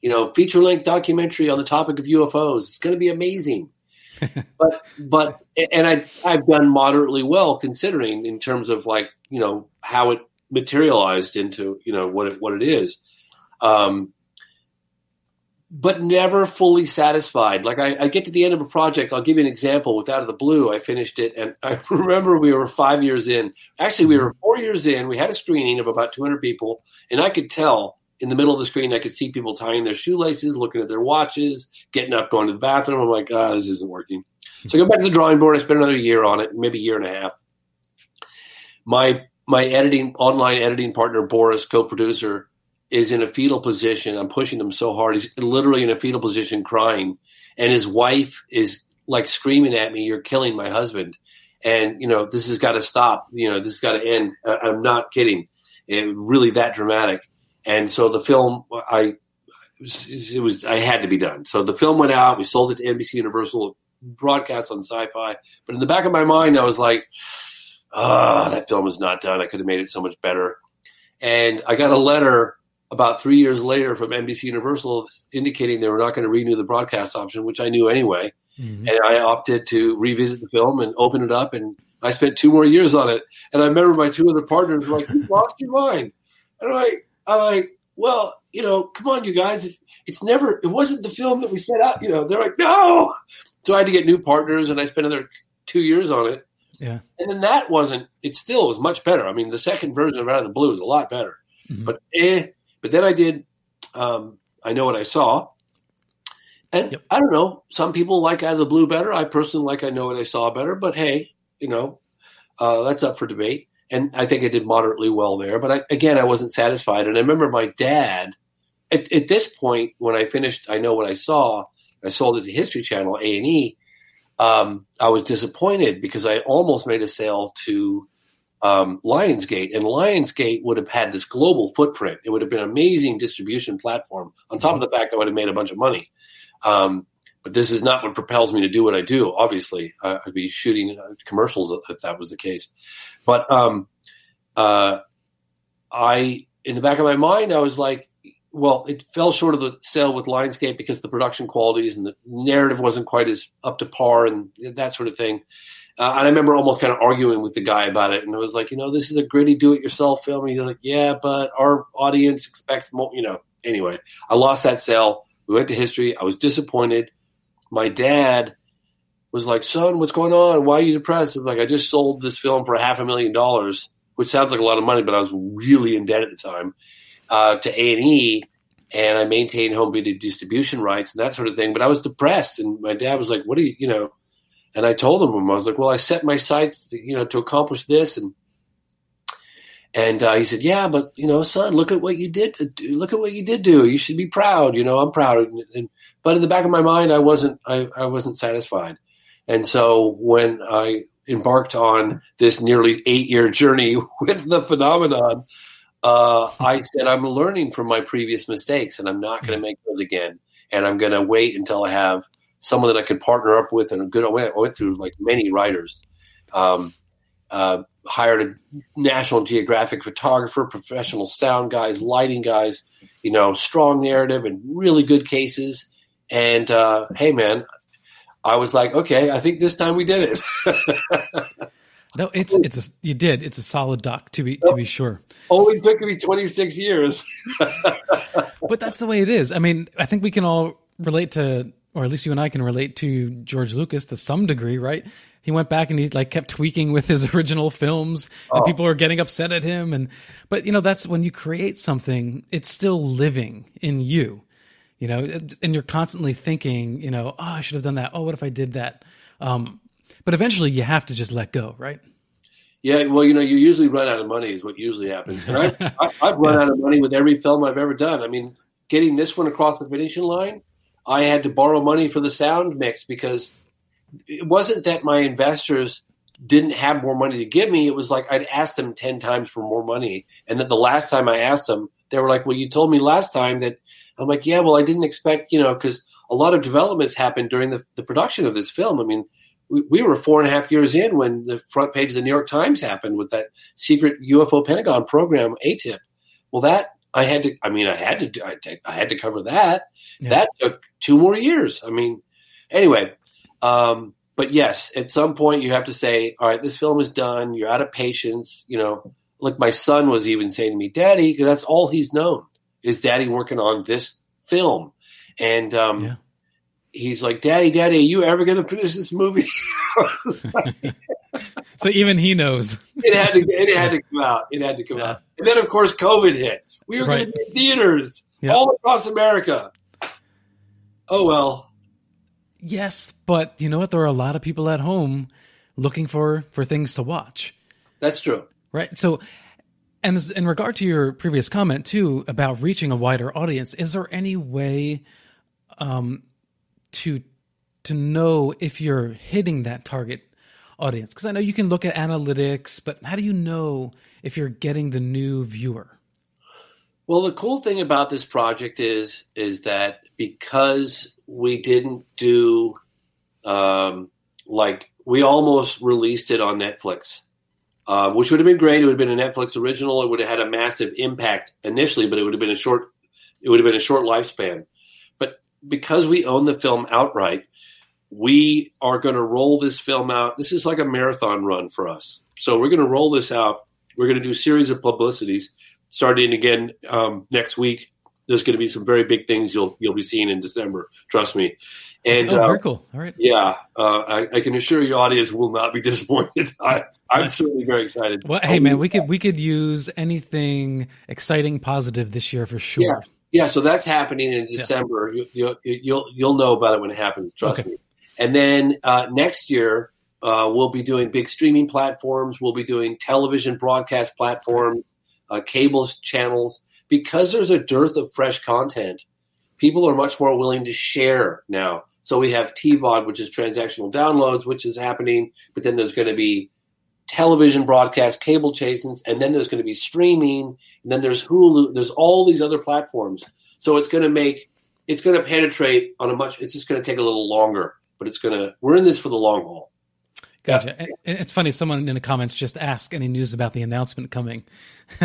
you know, feature length documentary on the topic of UFOs. It's going to be amazing but but and I I've done moderately well considering in terms of like you know how it materialized into you know what it what it is, um, but never fully satisfied. Like I, I get to the end of a project, I'll give you an example. With out of the blue, I finished it, and I remember we were five years in. Actually, we were four years in. We had a screening of about 200 people, and I could tell in the middle of the screen, I could see people tying their shoelaces, looking at their watches, getting up, going to the bathroom. I'm like, ah, this isn't working. So I go back to the drawing board. I spent another year on it, maybe a year and a half. My my editing online editing partner Boris, co-producer, is in a fetal position. I'm pushing him so hard. He's literally in a fetal position, crying, and his wife is like screaming at me, "You're killing my husband!" And you know this has got to stop. You know this has got to end. I'm not kidding. It really that dramatic and so the film, I it was I had to be done. So the film went out. We sold it to NBC Universal, broadcast on Sci-Fi. But in the back of my mind, I was like, "Ah, oh, that film is not done. I could have made it so much better." And I got a letter about three years later from NBC Universal indicating they were not going to renew the broadcast option, which I knew anyway. Mm-hmm. And I opted to revisit the film and open it up. And I spent two more years on it. And I remember my two other partners were like, "You lost your mind." And like, I'm like, well, you know, come on, you guys. It's it's never. It wasn't the film that we set out. You know, they're like, no. So I had to get new partners, and I spent another two years on it. Yeah. And then that wasn't. It still was much better. I mean, the second version of Out of the Blue is a lot better. Mm-hmm. But eh. But then I did. Um, I know what I saw. And yep. I don't know. Some people like Out of the Blue better. I personally like I know what I saw better. But hey, you know, uh, that's up for debate and I think I did moderately well there. But I, again, I wasn't satisfied. And I remember my dad. At, at, this point, when I finished, I know what I saw. I sold it to History Channel, A and E. Um, I was disappointed because I almost made a sale to um, Lionsgate, and Lionsgate would have had this global footprint. It would have been an amazing distribution platform. On top of the fact, I would have made a bunch of money. Um, but this is not what propels me to do what I do. Obviously, I'd be shooting uh, commercials if that was the case. But um, uh, I, in the back of my mind, I was like, well, it fell short of the sale with Lionsgate because the production qualities and the narrative wasn't quite as up to par and that sort of thing. Uh, and I remember almost kind of arguing with the guy about it, and I was like, you know, this is a gritty do-it-yourself film. And he's like, yeah, but our audience expects more. You know, anyway, I lost that sale. We went to history. I was disappointed. My dad was like, son, what's going on? Why are you depressed? I was like, I just sold this film for a half a million dollars, which sounds like a lot of money, but I was really in debt at the time uh, to A and E, and I maintained home video distribution rights and that sort of thing. But I was depressed, and my dad was like, "What do you, you know?" And I told him, I was like, "Well, I set my sights, you know, to accomplish this." And and uh, he said, "Yeah, but you know, son, look at what you did. Look at what you did do. You should be proud. You know, I'm proud." And, and, but in the back of my mind, I wasn't. I, I wasn't satisfied. And so when I embarked on this nearly eight year journey with the phenomenon, uh, I said, I'm learning from my previous mistakes and I'm not going to make those again. And I'm going to wait until I have someone that I can partner up with and a good, I went, I went through like many writers, um, uh, hired a national geographic photographer, professional sound guys, lighting guys, you know, strong narrative and really good cases. And, uh, hey man, I was like, okay, I think this time we did it. no, it's it's a, you did. It's a solid doc to be to be sure. Only took me twenty six years. but that's the way it is. I mean, I think we can all relate to, or at least you and I can relate to George Lucas to some degree, right? He went back and he like kept tweaking with his original films, and Oh. people are getting upset at him. And but you know that's when you create something, it's still living in you you know and you're constantly thinking you know oh i should have done that oh what if i did that um but eventually you have to just let go right Yeah, well, you know, you usually run out of money is what usually happens. I, I've run out of money with every film I've ever done. I mean, getting this one across the finishing line, I had to borrow money for the sound mix because it wasn't that my investors didn't have more money to give me. It was like I'd asked them 10 times for more money. And then the last time I asked them, they were like, well, you told me last time that I'm like, yeah, well, I didn't expect, you know, because a lot of developments happened during the, the production of this film. I mean, we, we were four and a half years in when the front page of the New York Times happened with that secret UFO Pentagon program, AATIP. Well, that I had to. I mean, I had to. I, I had to cover that. Yeah. That took two more years. I mean, anyway. Um, but yes, at some point you have to say, all right, this film is done. You're out of patience. You know, like my son was even saying to me, Daddy, because that's all he's known is Daddy working on this film, and um, Yeah. he's like, Daddy, Daddy, are you ever going to finish this movie? so even he knows it had to it had to come out. It had to come out. And then of course COVID hit. We were Right. going to be in theaters Yeah. all across America. Oh well. Yes but you know what? There are a lot of people at home looking for for things to watch. That's true. right? So and this, in regard to your previous comment too about reaching a wider audience is there any way um to to know if you're hitting that target audience? Because i know you can look at analytics but how do you know if you're getting the new viewer? Well, the cool thing about this project is is that because we didn't do um, like we almost released it on Netflix, um, which would have been great. It would have been a Netflix original. It would have had a massive impact initially, but it would have been a short. It would have been a short lifespan. But because we own the film outright, we are going to roll this film out. This is like a marathon run for us. So we're going to roll this out. We're going to do a series of publicities starting again um, next week. There's going to be some very big things you'll you'll be seeing in December. Trust me. And oh uh, very cool all right yeah, uh, I, I can assure your audience will not be disappointed. I, I'm Nice. certainly very excited. well hey man we could we could use anything exciting positive this year for sure Yeah, Yeah, so that's happening in December. You, you, you'll you'll know about it when it happens. Trust Okay. me. And then uh, next year uh, we'll be doing big streaming platforms. We'll be doing television broadcast platforms, uh, cable channels. Because there's a dearth of fresh content, people are much more willing to share now. So we have TVOD, which is transactional downloads, which is happening. But then there's going to be television broadcast, cable chases, and then there's going to be streaming, and then there's Hulu. There's all these other platforms. So it's going to make it's going to penetrate on a much. It's just going to take a little longer, but it's going to. We're in this for the long haul. Gotcha. It's funny. Someone in the comments just asked any news about the announcement coming.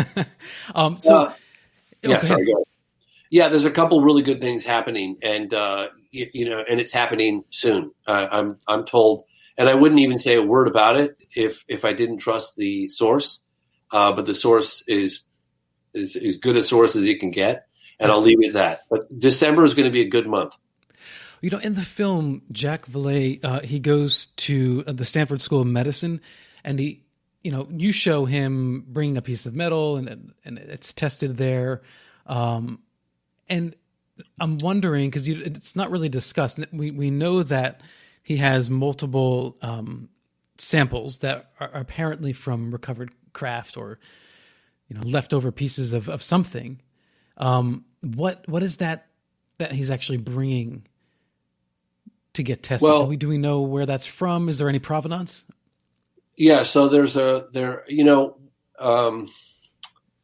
um, so, oh, yeah, go sorry. Yeah, there's a couple really good things happening, and uh, you, you know, and it's happening soon. Uh, I'm I'm told, and I wouldn't even say a word about it if if I didn't trust the source. Uh, but the source is is as good a source as you can get, and I'll leave it at that. But December is going to be a good month. You know, in the film, Jacques Vallée, uh, he goes to the Stanford School of Medicine, and he, you know, you show him bringing a piece of metal, and and it's tested there, um, and I'm wondering because it's not really discussed. We we know that he has multiple um, samples that are apparently from recovered craft or you know leftover pieces of of something. Um, what what is that that he's actually bringing? to get tested. Well- do we do we know where that's from? Is there any provenance? Yeah, so there's a there you know um,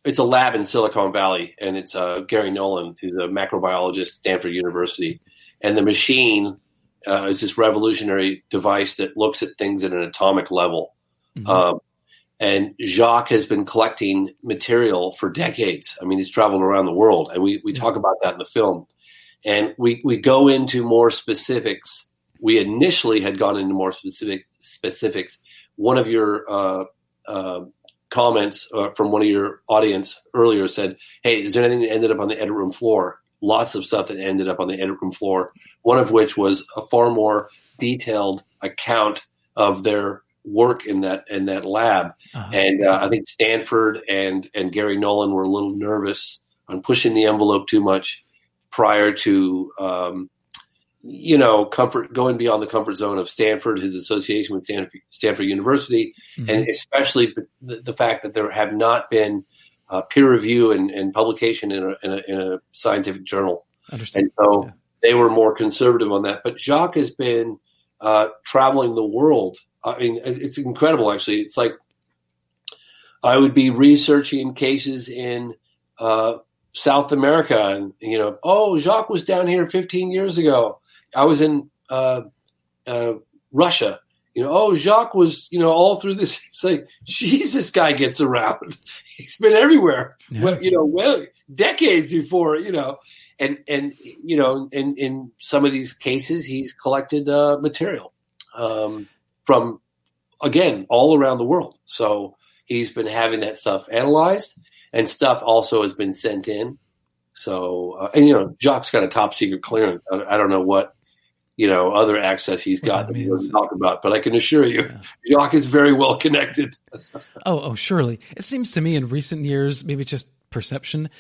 it's a lab in Silicon Valley, and it's uh, Garry Nolan, who's a macrobiologist at Stanford University, and the machine uh, is this revolutionary device that looks at things at an atomic level. Um, and Jacques has been collecting material for decades. I mean, he's traveled around the world, and we we talk about that in the film. And we we go into more specifics. We initially had gone into more specific specifics. One of your uh, uh, comments uh, from one of your audience earlier said, "Hey, is there anything that ended up on the edit room floor?" Lots of stuff that ended up on the edit room floor. One of which was a far more detailed account of their work in that in that lab. Uh-huh. And uh, I think Stanford and and Garry Nolan were a little nervous on pushing the envelope too much prior to um, you know comfort going beyond the comfort zone of Stanford, his association with Stanford, Stanford University, Mhm. and especially the, the fact that there have not been uh, peer review and, and publication in a, in, a, in a scientific journal. And so Yeah. they were more conservative on that. But Jacques has been uh, traveling the world. I mean, it's incredible, actually. It's like I would be researching cases in uh, South America, and you know, oh, Jacques was down here 15 years ago. I was in uh, uh, Russia. You know, oh, Jacques was, you know, all through this. It's like, geez, this guy gets around. He's been everywhere. Yeah. Well, you know, well, decades before, you know, and and you know, in in some of these cases, he's collected uh, material um, from again all around the world. So he's been having that stuff analyzed, and stuff also has been sent in. So uh, and you know, Jacques got a top secret clearance. I, I don't know what you know other access he's got that we means. don't talk about, but I can assure you, Jacques is very well connected. Oh, oh, surely. It seems to me in recent years, maybe just perception,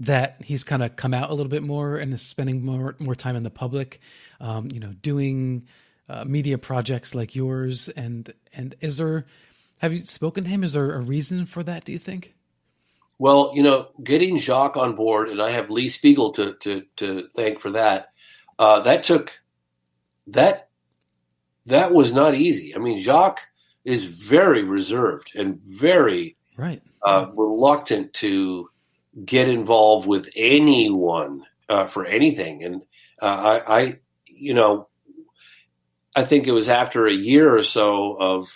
that he's kind of come out a little bit more and is spending more more time in the public. Um, you know, doing uh, media projects like yours. And and is there? Have you spoken to him? Is there a reason for that? Do you think? Well, you know, getting Jacques on board, and I have Lee Spiegel to to, to thank for that. Uh, that took that that was not easy. I mean, Jacques is very reserved and very Right. uh, reluctant to get involved with anyone uh, for anything. And uh, I, I, you know, I think it was after a year or so of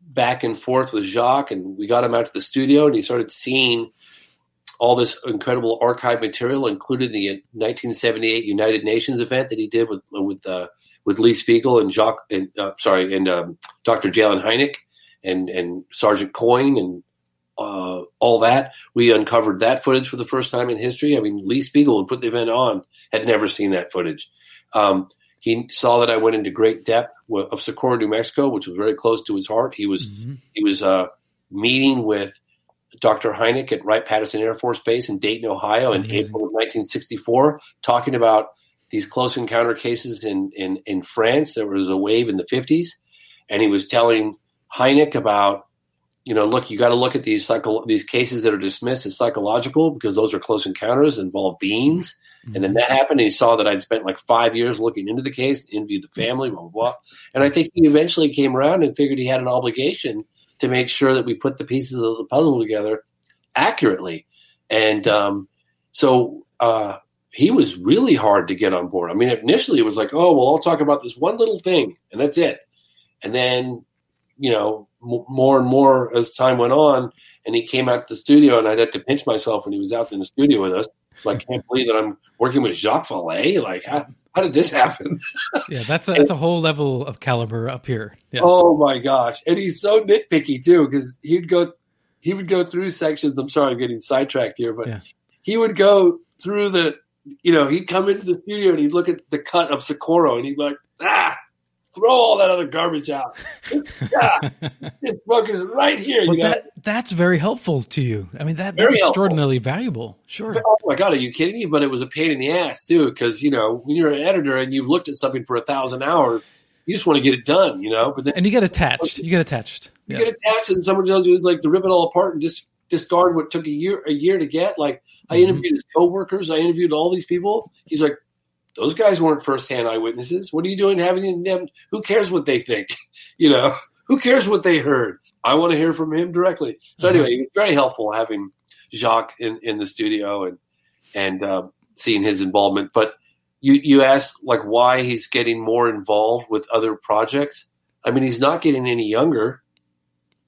back and forth with Jacques, and we got him out to the studio, and he started seeing all this incredible archive material, including the 1978 United Nations event that he did with with uh, with Lee Spiegel and Jacques, and uh, sorry, and um, Dr. J. Allen Hynek and and Sergeant Coyne and uh, all that. We uncovered that footage for the first time in history. I mean, Lee Spiegel, who put the event on, had never seen that footage. Um, he saw that I went into great depth of Socorro, New Mexico, which was very close to his heart. He was Mhm. he was uh, meeting with Dr. Hynek at Wright Patterson Air Force Base in Dayton, Ohio, in April of 1964, talking about these close encounter cases in, in, in France. There was a wave in the 50s, and he was telling Hynek about, you know, look, you got to look at these psycho- these cases that are dismissed as psychological because those are close encounters, involve beings. And then that happened, and he saw that I'd spent like five years looking into the case, interviewed the family, blah, blah, blah. And I think he eventually came around and figured he had an obligation to make sure that we put the pieces of the puzzle together accurately. And um, so uh, he was really hard to get on board. I mean, initially it was like, oh, well, I'll talk about this one little thing, and that's it. And then, you know, m- more and more as time went on, and he came out to the studio, and I'd have to pinch myself when he was out in the studio with us. Like, I can't believe that I'm working with Jacques Vallée. Like, how, how did this happen? Yeah, that's a, that's a whole level of caliber up here. Yeah. Oh my gosh! And he's so nitpicky too, because he'd go, he would go through sections. I'm sorry, I'm getting sidetracked here, but Yeah. he would go through the, you know, he'd come into the studio and he'd look at the cut of Socorro and he'd be like, ah, throw all that other garbage out. yeah, this book is right here. Well, that that's very helpful to you. I mean, that Very that's helpful. extraordinarily valuable. Sure. Oh my god, are you kidding me? But it was a pain in the ass too, because you know when you're an editor and you've looked at something for a thousand hours, you just want to get it done, you know. But then And you get attached. You get attached. you Yeah. get attached, and someone tells you it's like to rip it all apart and just discard what took a year a year to get. Like I Mhm. interviewed his coworkers, I interviewed all these people. He's like, those guys weren't firsthand eyewitnesses. What are you doing having them? Who cares what they think? You know, who cares what they heard? I want to hear from him directly. So Uh-huh. anyway, it was very helpful having Jacques in, in the studio and and um, seeing his involvement. But you you asked like why he's getting more involved with other projects. I mean, he's not getting any younger,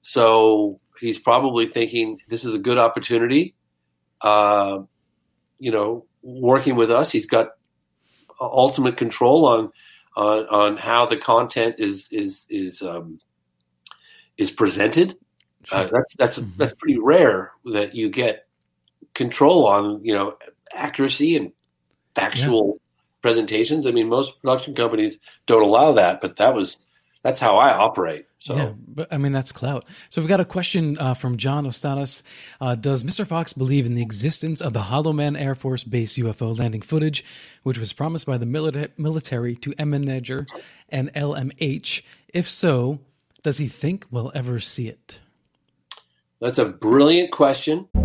so he's probably thinking this is a good opportunity. Uh, you know, working with us, he's got ultimate control on on on how the content is is is um, is presented. Uh, that's that's Mhm. that's pretty rare that you get control on you know accuracy and factual presentations. I mean, most production companies don't allow that, but that was that's how I operate. So Yeah, but I mean that's clout. So we've got a question uh, from John Ostanas. Uh, does Mr. Fox believe in the existence of the Holloman Air Force Base UFO landing footage, which was promised by the milita- military to Emenegger and LMH? If so, does he think we'll ever see it? that's a brilliant question.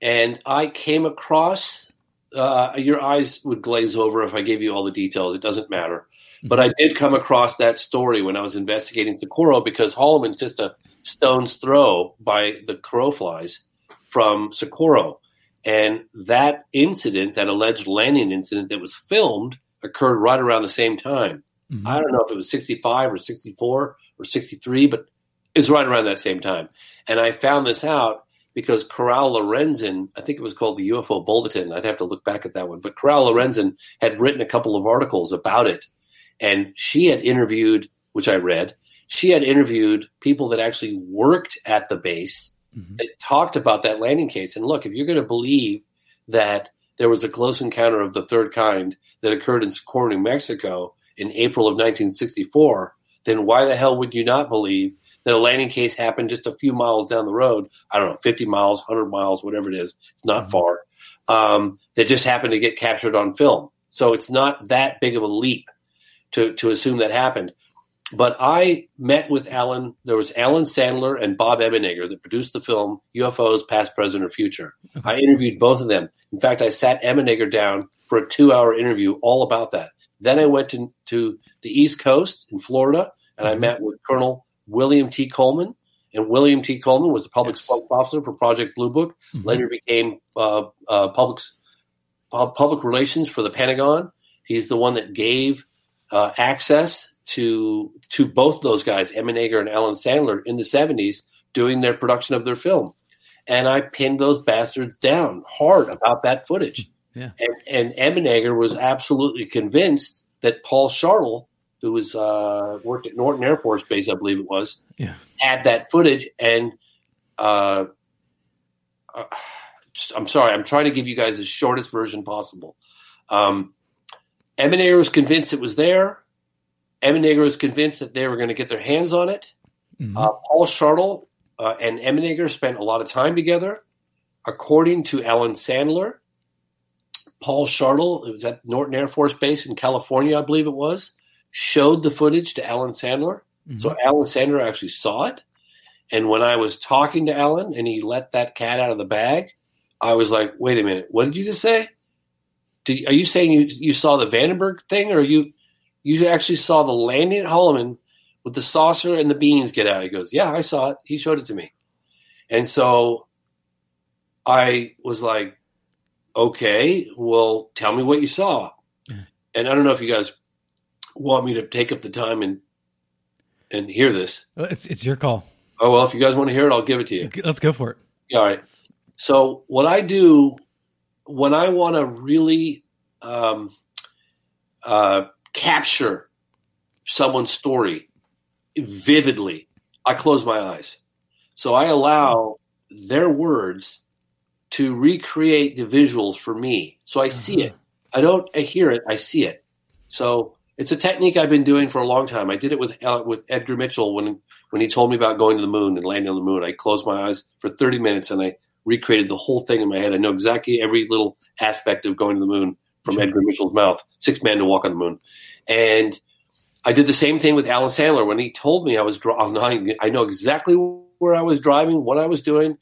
And I came across. Uh, your eyes would glaze over if I gave you all the details. It doesn't matter. But I did come across that story when I was investigating Socorro because Holloman's just a stone's throw by the crow flies from Socorro. And that incident, that alleged landing incident that was filmed, occurred right around the same time. Mhm. I don't know if it was 65 or 64 or 63, but it's right around that same time. And I found this out because Coral Lorenzen, I think it was called the UFO Bulletin. I'd have to look back at that one, but Coral Lorenzen had written a couple of articles about it. And she had interviewed, which I read, she had interviewed people that actually worked at the base Mhm. that talked about that landing case. And look, if you're going to believe that there was a close encounter of the third kind that occurred in Socorro, New Mexico in April of 1964, then why the hell would you not believe that a landing case happened just a few miles down the road? I don't know, 50 miles, 100 miles, whatever it is. It's not Mhm. far. Um, that just happened to get captured on film. So it's not that big of a leap to, to assume that happened. But I met with Alan. There was Alan Sandler and Bob Emenegger that produced the film UFOs Past, Present, or Future. I interviewed both of them. In fact, I sat Emenegger down for a two hour interview all about that. Then I went to, to the East Coast in Florida and I Mhm. met with Colonel William T. Coleman. And William T. Coleman was the public Yes. officer for Project Blue Book. Mhm. Later became uh, uh, public pub- public relations for the Pentagon. He's the one that gave uh, access to to both those guys, Emenegger and Alan Sandler, in the seventies, doing their production of their film. And I pinned those bastards down hard about that footage. Yeah. And, and was absolutely convinced that Paul Shartle, who was uh, worked at Norton Air Force Base, I believe it was, Yeah. had that footage. And uh, uh, I'm sorry, I'm trying to give you guys the shortest version possible. Um, was convinced it was there. Emenegger was convinced that they were going to get their hands on it. Mhm. Uh, Paul Shartle uh, and Emenegger spent a lot of time together. According to Alan Sandler, Paul Shartle, it was at Norton Air Force Base in California, I believe it was, showed the footage to Alan Sandler. Mm-hmm. So Alan Sandler actually saw it. And when I was talking to Alan and he let that cat out of the bag, I was like, wait a minute, what did you just say? Did, are you saying you, you saw the Vandenberg thing or you you actually saw the landing at Holloman with the saucer and the beans get out? He goes, yeah, I saw it. He showed it to me. And so I was like, okay, well, tell me what you saw. And I don't know if you guys want me to take up the time and and hear this. It's it's your call. Oh well, if you guys want to hear it, I'll give it to you. Let's go for it. All right. So what I do when I want to really um, uh, capture someone's story vividly, I close my eyes. So I allow their words to recreate the visuals for me. So I see it. I don't I hear it. I see it. So it's a technique I've been doing for a long time. I did it with uh, with Edgar Mitchell when when he told me about going to the moon and landing on the moon. I closed my eyes for 30 minutes and I recreated the whole thing in my head. I know exactly every little aspect of going to the moon from Edgar Mitchell's mouth. Six man to walk on the moon, and I did the same thing with Alan Sandler when he told me I was driving. I know exactly where I was driving, what I was doing,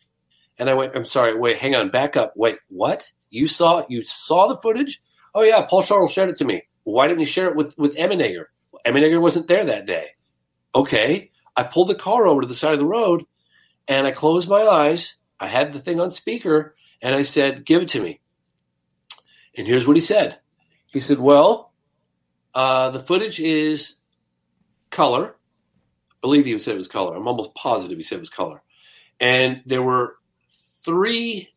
and I went. I'm sorry. Wait, hang on. Back up. Wait, what? You saw? You saw the footage? Oh yeah, Paul Charles showed it to me. Why didn't you share it with with Emenegger? Well, Emenegger wasn't there that day. Okay, I pulled the car over to the side of the road, and I closed my eyes. I had the thing on speaker, and I said, "Give it to me." And here's what he said. He said, "Well, uh, the footage is color. I believe he said it was color. I'm almost positive he said it was color. And there were three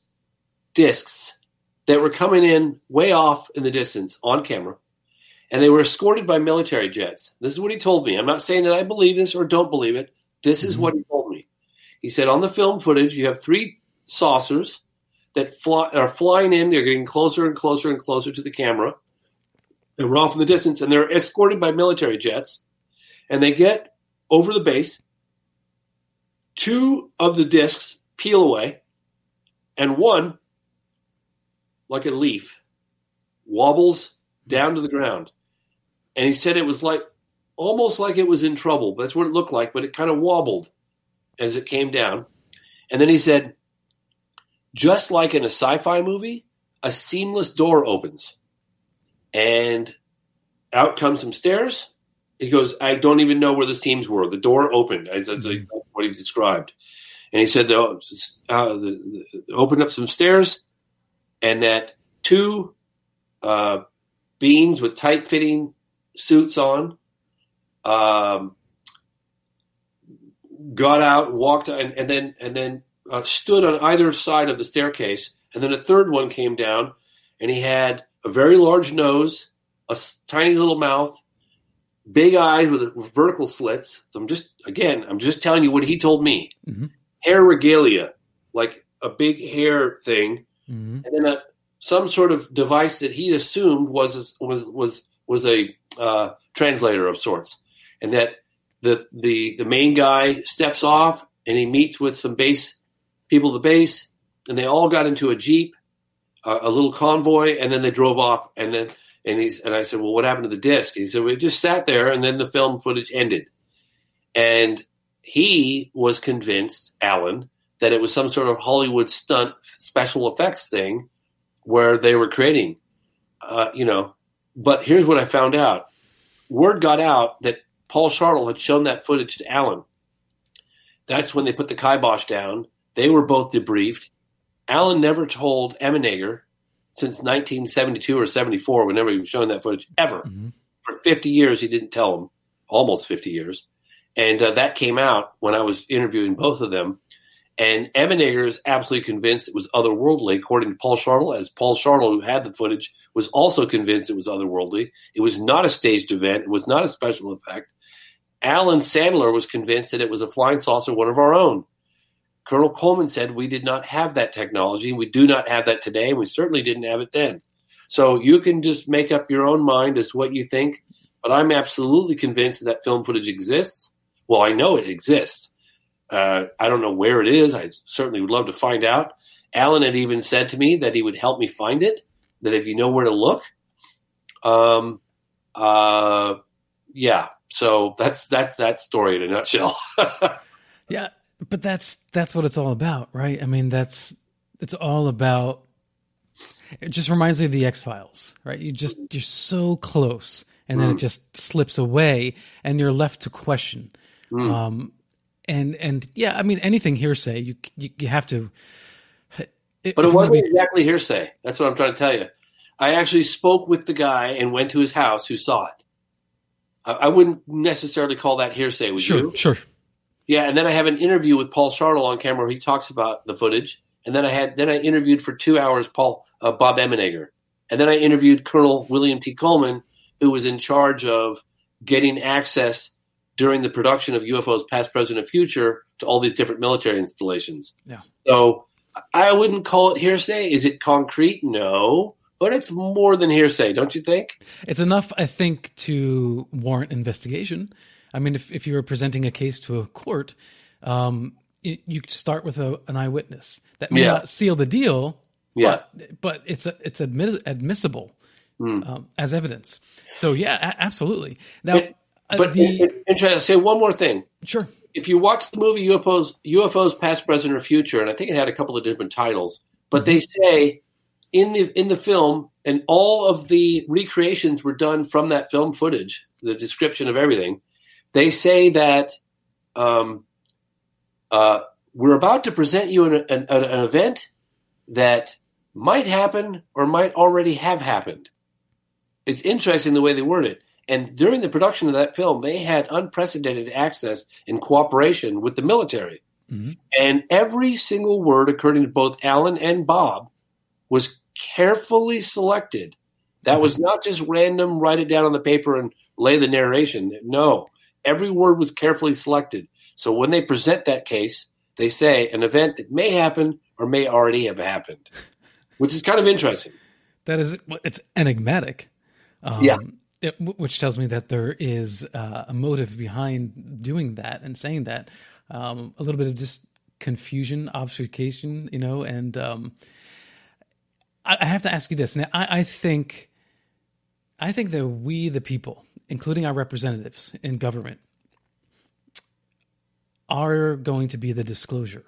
discs that were coming in way off in the distance on camera, and they were escorted by military jets. This is what he told me. I'm not saying that I believe this or don't believe it. This is mm-hmm. what he told me. He said on the film footage, you have three saucers that fly, are flying in. They're getting closer and closer and closer to the camera. They were off in the distance, and they're escorted by military jets. And they get over the base. Two of the discs peel away, and one, like a leaf, wobbles down to the ground. And he said it was like almost like it was in trouble. That's what it looked like, but it kind of wobbled as it came down. And then he said, just like in a sci fi movie, a seamless door opens and out comes some stairs. He goes, I don't even know where the seams were. The door opened. That's, like what he described. And he said, the, uh, the, the, opened up some stairs and that two uh, beings with tight fitting suits on um, got out, walked, and, and then and then uh, stood on either side of the staircase. And then a third one came down, and he had a very large nose, a tiny little mouth, big eyes with, with vertical slits. So I'm just again, I'm just telling you what he told me. Hair regalia, like a big hair thing, and then a, some sort of device that he assumed was was was was a uh, translator of sorts, and that the the the main guy steps off and he meets with some base people the base, and they all got into a jeep, a little convoy, and then they drove off. And then and he's and I said, well, what happened to the disc? He said, we just sat there, and then the film footage ended, and he was convinced, Alan, that it was some sort of Hollywood stunt special effects thing where they were creating, uh, you know. But here's what I found out: word got out that Paul Shartle had shown that footage to Alan. That's when they put the kibosh down. They were both debriefed. Alan never told Emenegger since 1972 or 74, whenever he was showing that footage, ever. For 50 years, he didn't tell him, almost 50 years. And uh, that came out when I was interviewing both of them. And Emenegger is absolutely convinced it was otherworldly, according to Paul Shartle, as Paul Shartle, who had the footage, was also convinced it was otherworldly. It was not a staged event. It was not a special effect. Alan Sandler was convinced that it was a flying saucer, one of our own. Colonel Coleman said we did not have that technology. We do not have that today, and we certainly didn't have it then. So you can just make up your own mind as to what you think. But I'm absolutely convinced that, that film footage exists. Well, I know it exists. Uh, I don't know where it is. I certainly would love to find out. Alan had even said to me that he would help me find it. that if you know where to look, um, uh, yeah. So that's that's that story in a nutshell. Yeah, but that's that's what it's all about, right? I mean, that's it's all about. It just reminds me of the X Files, right? You just you're so close, and then it just slips away, and you're left to question. Um, and and yeah, I mean, anything hearsay, you you, you have to. But it wasn't exactly hearsay. That's what I'm trying to tell you. I actually spoke with the guy and went to his house who saw it. I, I wouldn't necessarily call that hearsay. Would Sure, you? sure. Yeah, and then I have an interview with Paul Shartle on camera where he talks about the footage. And then I had then I interviewed for two hours Paul uh, Bob Emenegger, and then I interviewed Colonel William P. Coleman, who was in charge of getting access during the production of UFOs Past, Present, and Future to all these different military installations. Yeah. So I wouldn't call it hearsay. Is it concrete? No, but it's more than hearsay, don't you think? It's enough, I think, to warrant investigation. I mean, if, if you were presenting a case to a court, um, you, you start with a, an eyewitness. That may Yeah. not seal the deal, Yeah. but, but it's a, it's admit, admissible Hmm. um, as evidence. So yeah, a- absolutely. Now, It- But the interesting. Say one more thing. sure, if you watch the movie UFOs, UFOs Past, Present, or Future, and I think it had a couple of different titles, but they say in the in the film, and all of the recreations were done from that film footage, the description of everything. They say that um, uh, we're about to present you an, an, an event that might happen or might already have happened. It's interesting the way they word it. And during the production of that film, they had unprecedented access and cooperation with the military. Mhm. And every single word, according to both Alan and Bob, was carefully selected. That was not just random, write it down on the paper and lay the narration. No, every word was carefully selected. So when they present that case, they say an event that may happen or may already have happened, which is kind of interesting. that is it's enigmatic. Um, Yeah. It- which tells me that there is uh, a motive behind doing that and saying that. Um, a little bit of just confusion, obfuscation, you know, and um, I, I have to ask you this. Now, I, I think, I think that we, the people, including our representatives in government, are going to be the disclosure.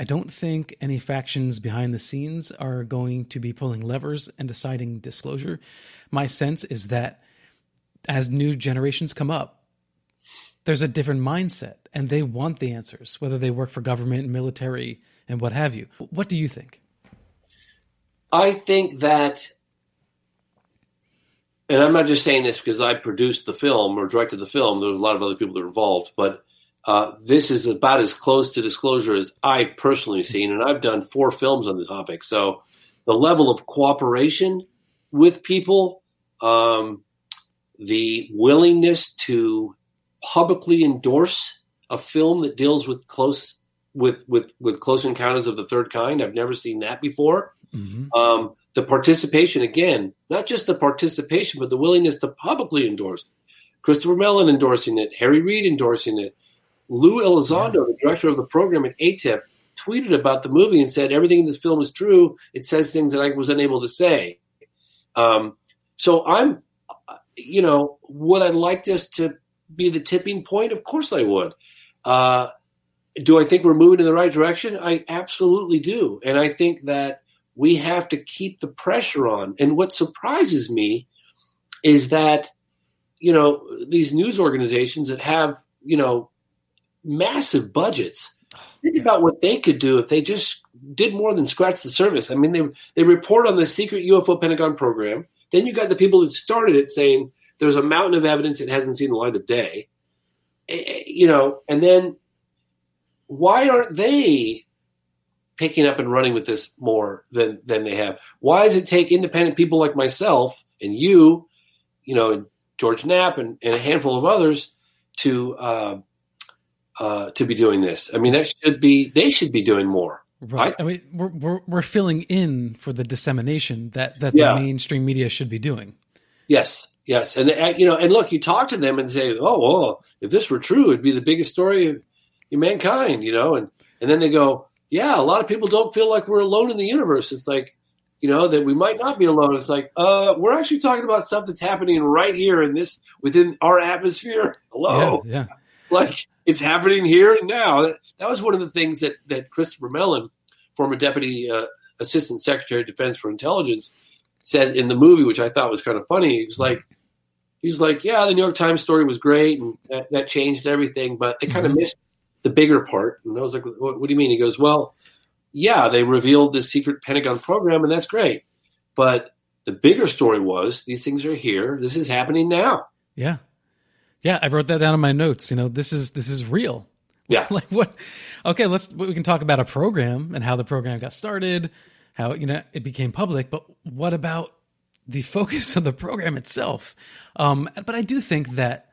I don't think any factions behind the scenes are going to be pulling levers and deciding disclosure. My sense is that as new generations come up, there's a different mindset and they want the answers, whether they work for government, military, and what have you. What do you think? I think that, and I'm not just saying this because I produced the film or directed the film. There was a lot of other people that were involved, but uh, this is about as close to disclosure as I've personally seen, and I've done four films on the topic. So the level of cooperation with people, um, the willingness to publicly endorse a film that deals with close with with with close encounters of the third kind. I've never seen that before. Um, the participation again, not just the participation, but the willingness to publicly endorse. Christopher Mellon endorsing it, Harry Reid endorsing it, Lou Elizondo, the director of the program AATIP, tweeted about the movie and said everything in this film is true. It says things that I was unable to say. Um, so I'm, you know, would I like this to be the tipping point? Of course I would. Uh, do I think we're moving in the right direction? I absolutely do. And I think that we have to keep the pressure on. And what surprises me is that, you know, these news organizations that have, you know, massive budgets, think about what they could do if they just did more than scratch the surface. I mean, they, they report on the secret UFO Pentagon program. Then you got the people that started it saying there's a mountain of evidence it hasn't seen the light of day. Eh, eh, You know, and then why aren't they picking up and running with this more than than they have? Why does it take independent people like myself and you, you know, and George Knapp and, and a handful of others to uh, uh, to be doing this? I mean, that should be they should be doing more. Right. I, mean, we're, we're we're filling in for the dissemination that that Yeah. the mainstream media should be doing. Yes, yes, and uh, you know, and look, you talk to them and say, "Oh, well, if this were true, it'd be the biggest story of mankind," you know, and and then they go, "Yeah, a lot of people don't feel like we're alone in the universe." It's like, you know, that we might not be alone. It's like, uh, we're actually talking about stuff that's happening right here in this within our atmosphere. Hello, Yeah, yeah. like it's happening here and now. That, that was one of the things that that Christopher Mellon, former deputy uh, assistant secretary of defense for intelligence, said in the movie, which I thought was kind of funny. He was like, he was like, yeah, the New York Times story was great and that, that changed everything, but they kind of Mhm. missed the bigger part. And I was like, what, what do you mean? He goes, well, yeah, they revealed this secret Pentagon program, and that's great, but the bigger story was these things are here. This is happening now. Yeah. Yeah, I wrote that down in my notes. You know, this is this is real. Yeah. like what Okay, let's we can talk about a program and how the program got started, how you know it became public, but what about the focus of the program itself? Um but I do think that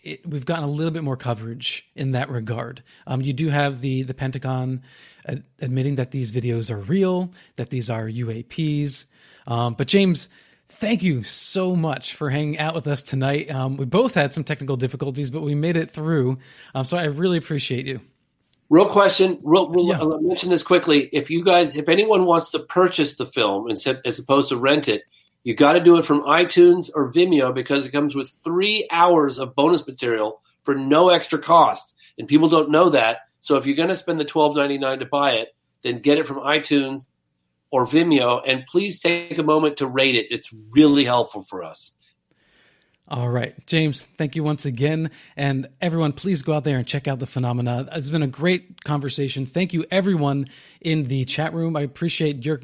it, we've gotten a little bit more coverage in that regard. Um, you do have the the Pentagon ad- admitting that these videos are real, that these are UAPs. Um, but James, thank you so much for hanging out with us tonight. Um, we both had some technical difficulties, but we made it through. Um, so I really appreciate you. Real question. Real, real, Yeah. I'll mention this quickly. If you guys, if anyone wants to purchase the film instead as opposed to rent it, you got to do it from iTunes or Vimeo because it comes with three hours of bonus material for no extra cost, and people don't know that. So if you're going to spend the twelve ninety nine to buy it, then get it from iTunes or Vimeo, and please take a moment to rate it. It's really helpful for us. All right, James, thank you once again. And everyone, please go out there and check out the phenomena. It's been a great conversation. Thank you, everyone in the chat room. I appreciate your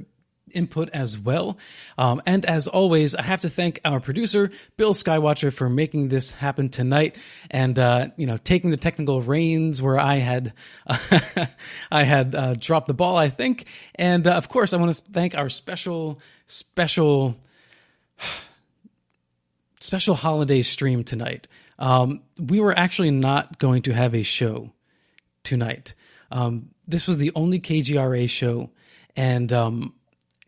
input as well. Um, and as always, I have to thank our producer, Bill Skywatcher, for making this happen tonight and, uh, you know, taking the technical reins where I had, I had uh, dropped the ball, I think. And uh, of course, I want to thank our special, special special holiday stream tonight. Um, we were actually not going to have a show tonight. Um, this was the only KGRA show, and um,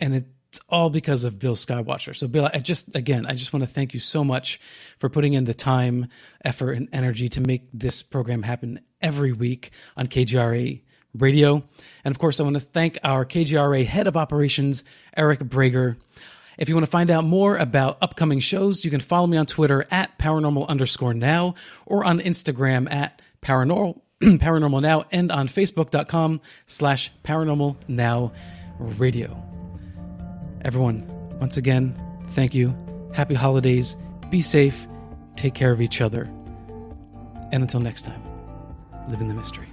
and it's all because of Bill Skywatcher. So, Bill, I just again, I just want to thank you so much for putting in the time, effort, and energy to make this program happen every week on KGRA Radio. And of course, I want to thank our KGRA head of operations, Eric Brager. If you want to find out more about upcoming shows, you can follow me on Twitter at paranormal underscore now or on Instagram at paranormal paranormal now and on facebook.com slash paranormal now radio. Everyone, once again, thank you. Happy holidays. Be safe. Take care of each other. And until next time, live in the mystery.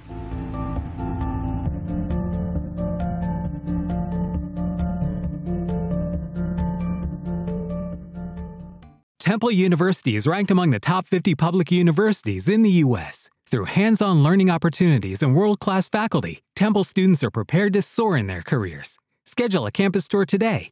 Temple University is ranked among the top 50 public universities in the U.S. Through hands on learning opportunities and world class faculty, Temple students are prepared to soar in their careers. Schedule a campus tour today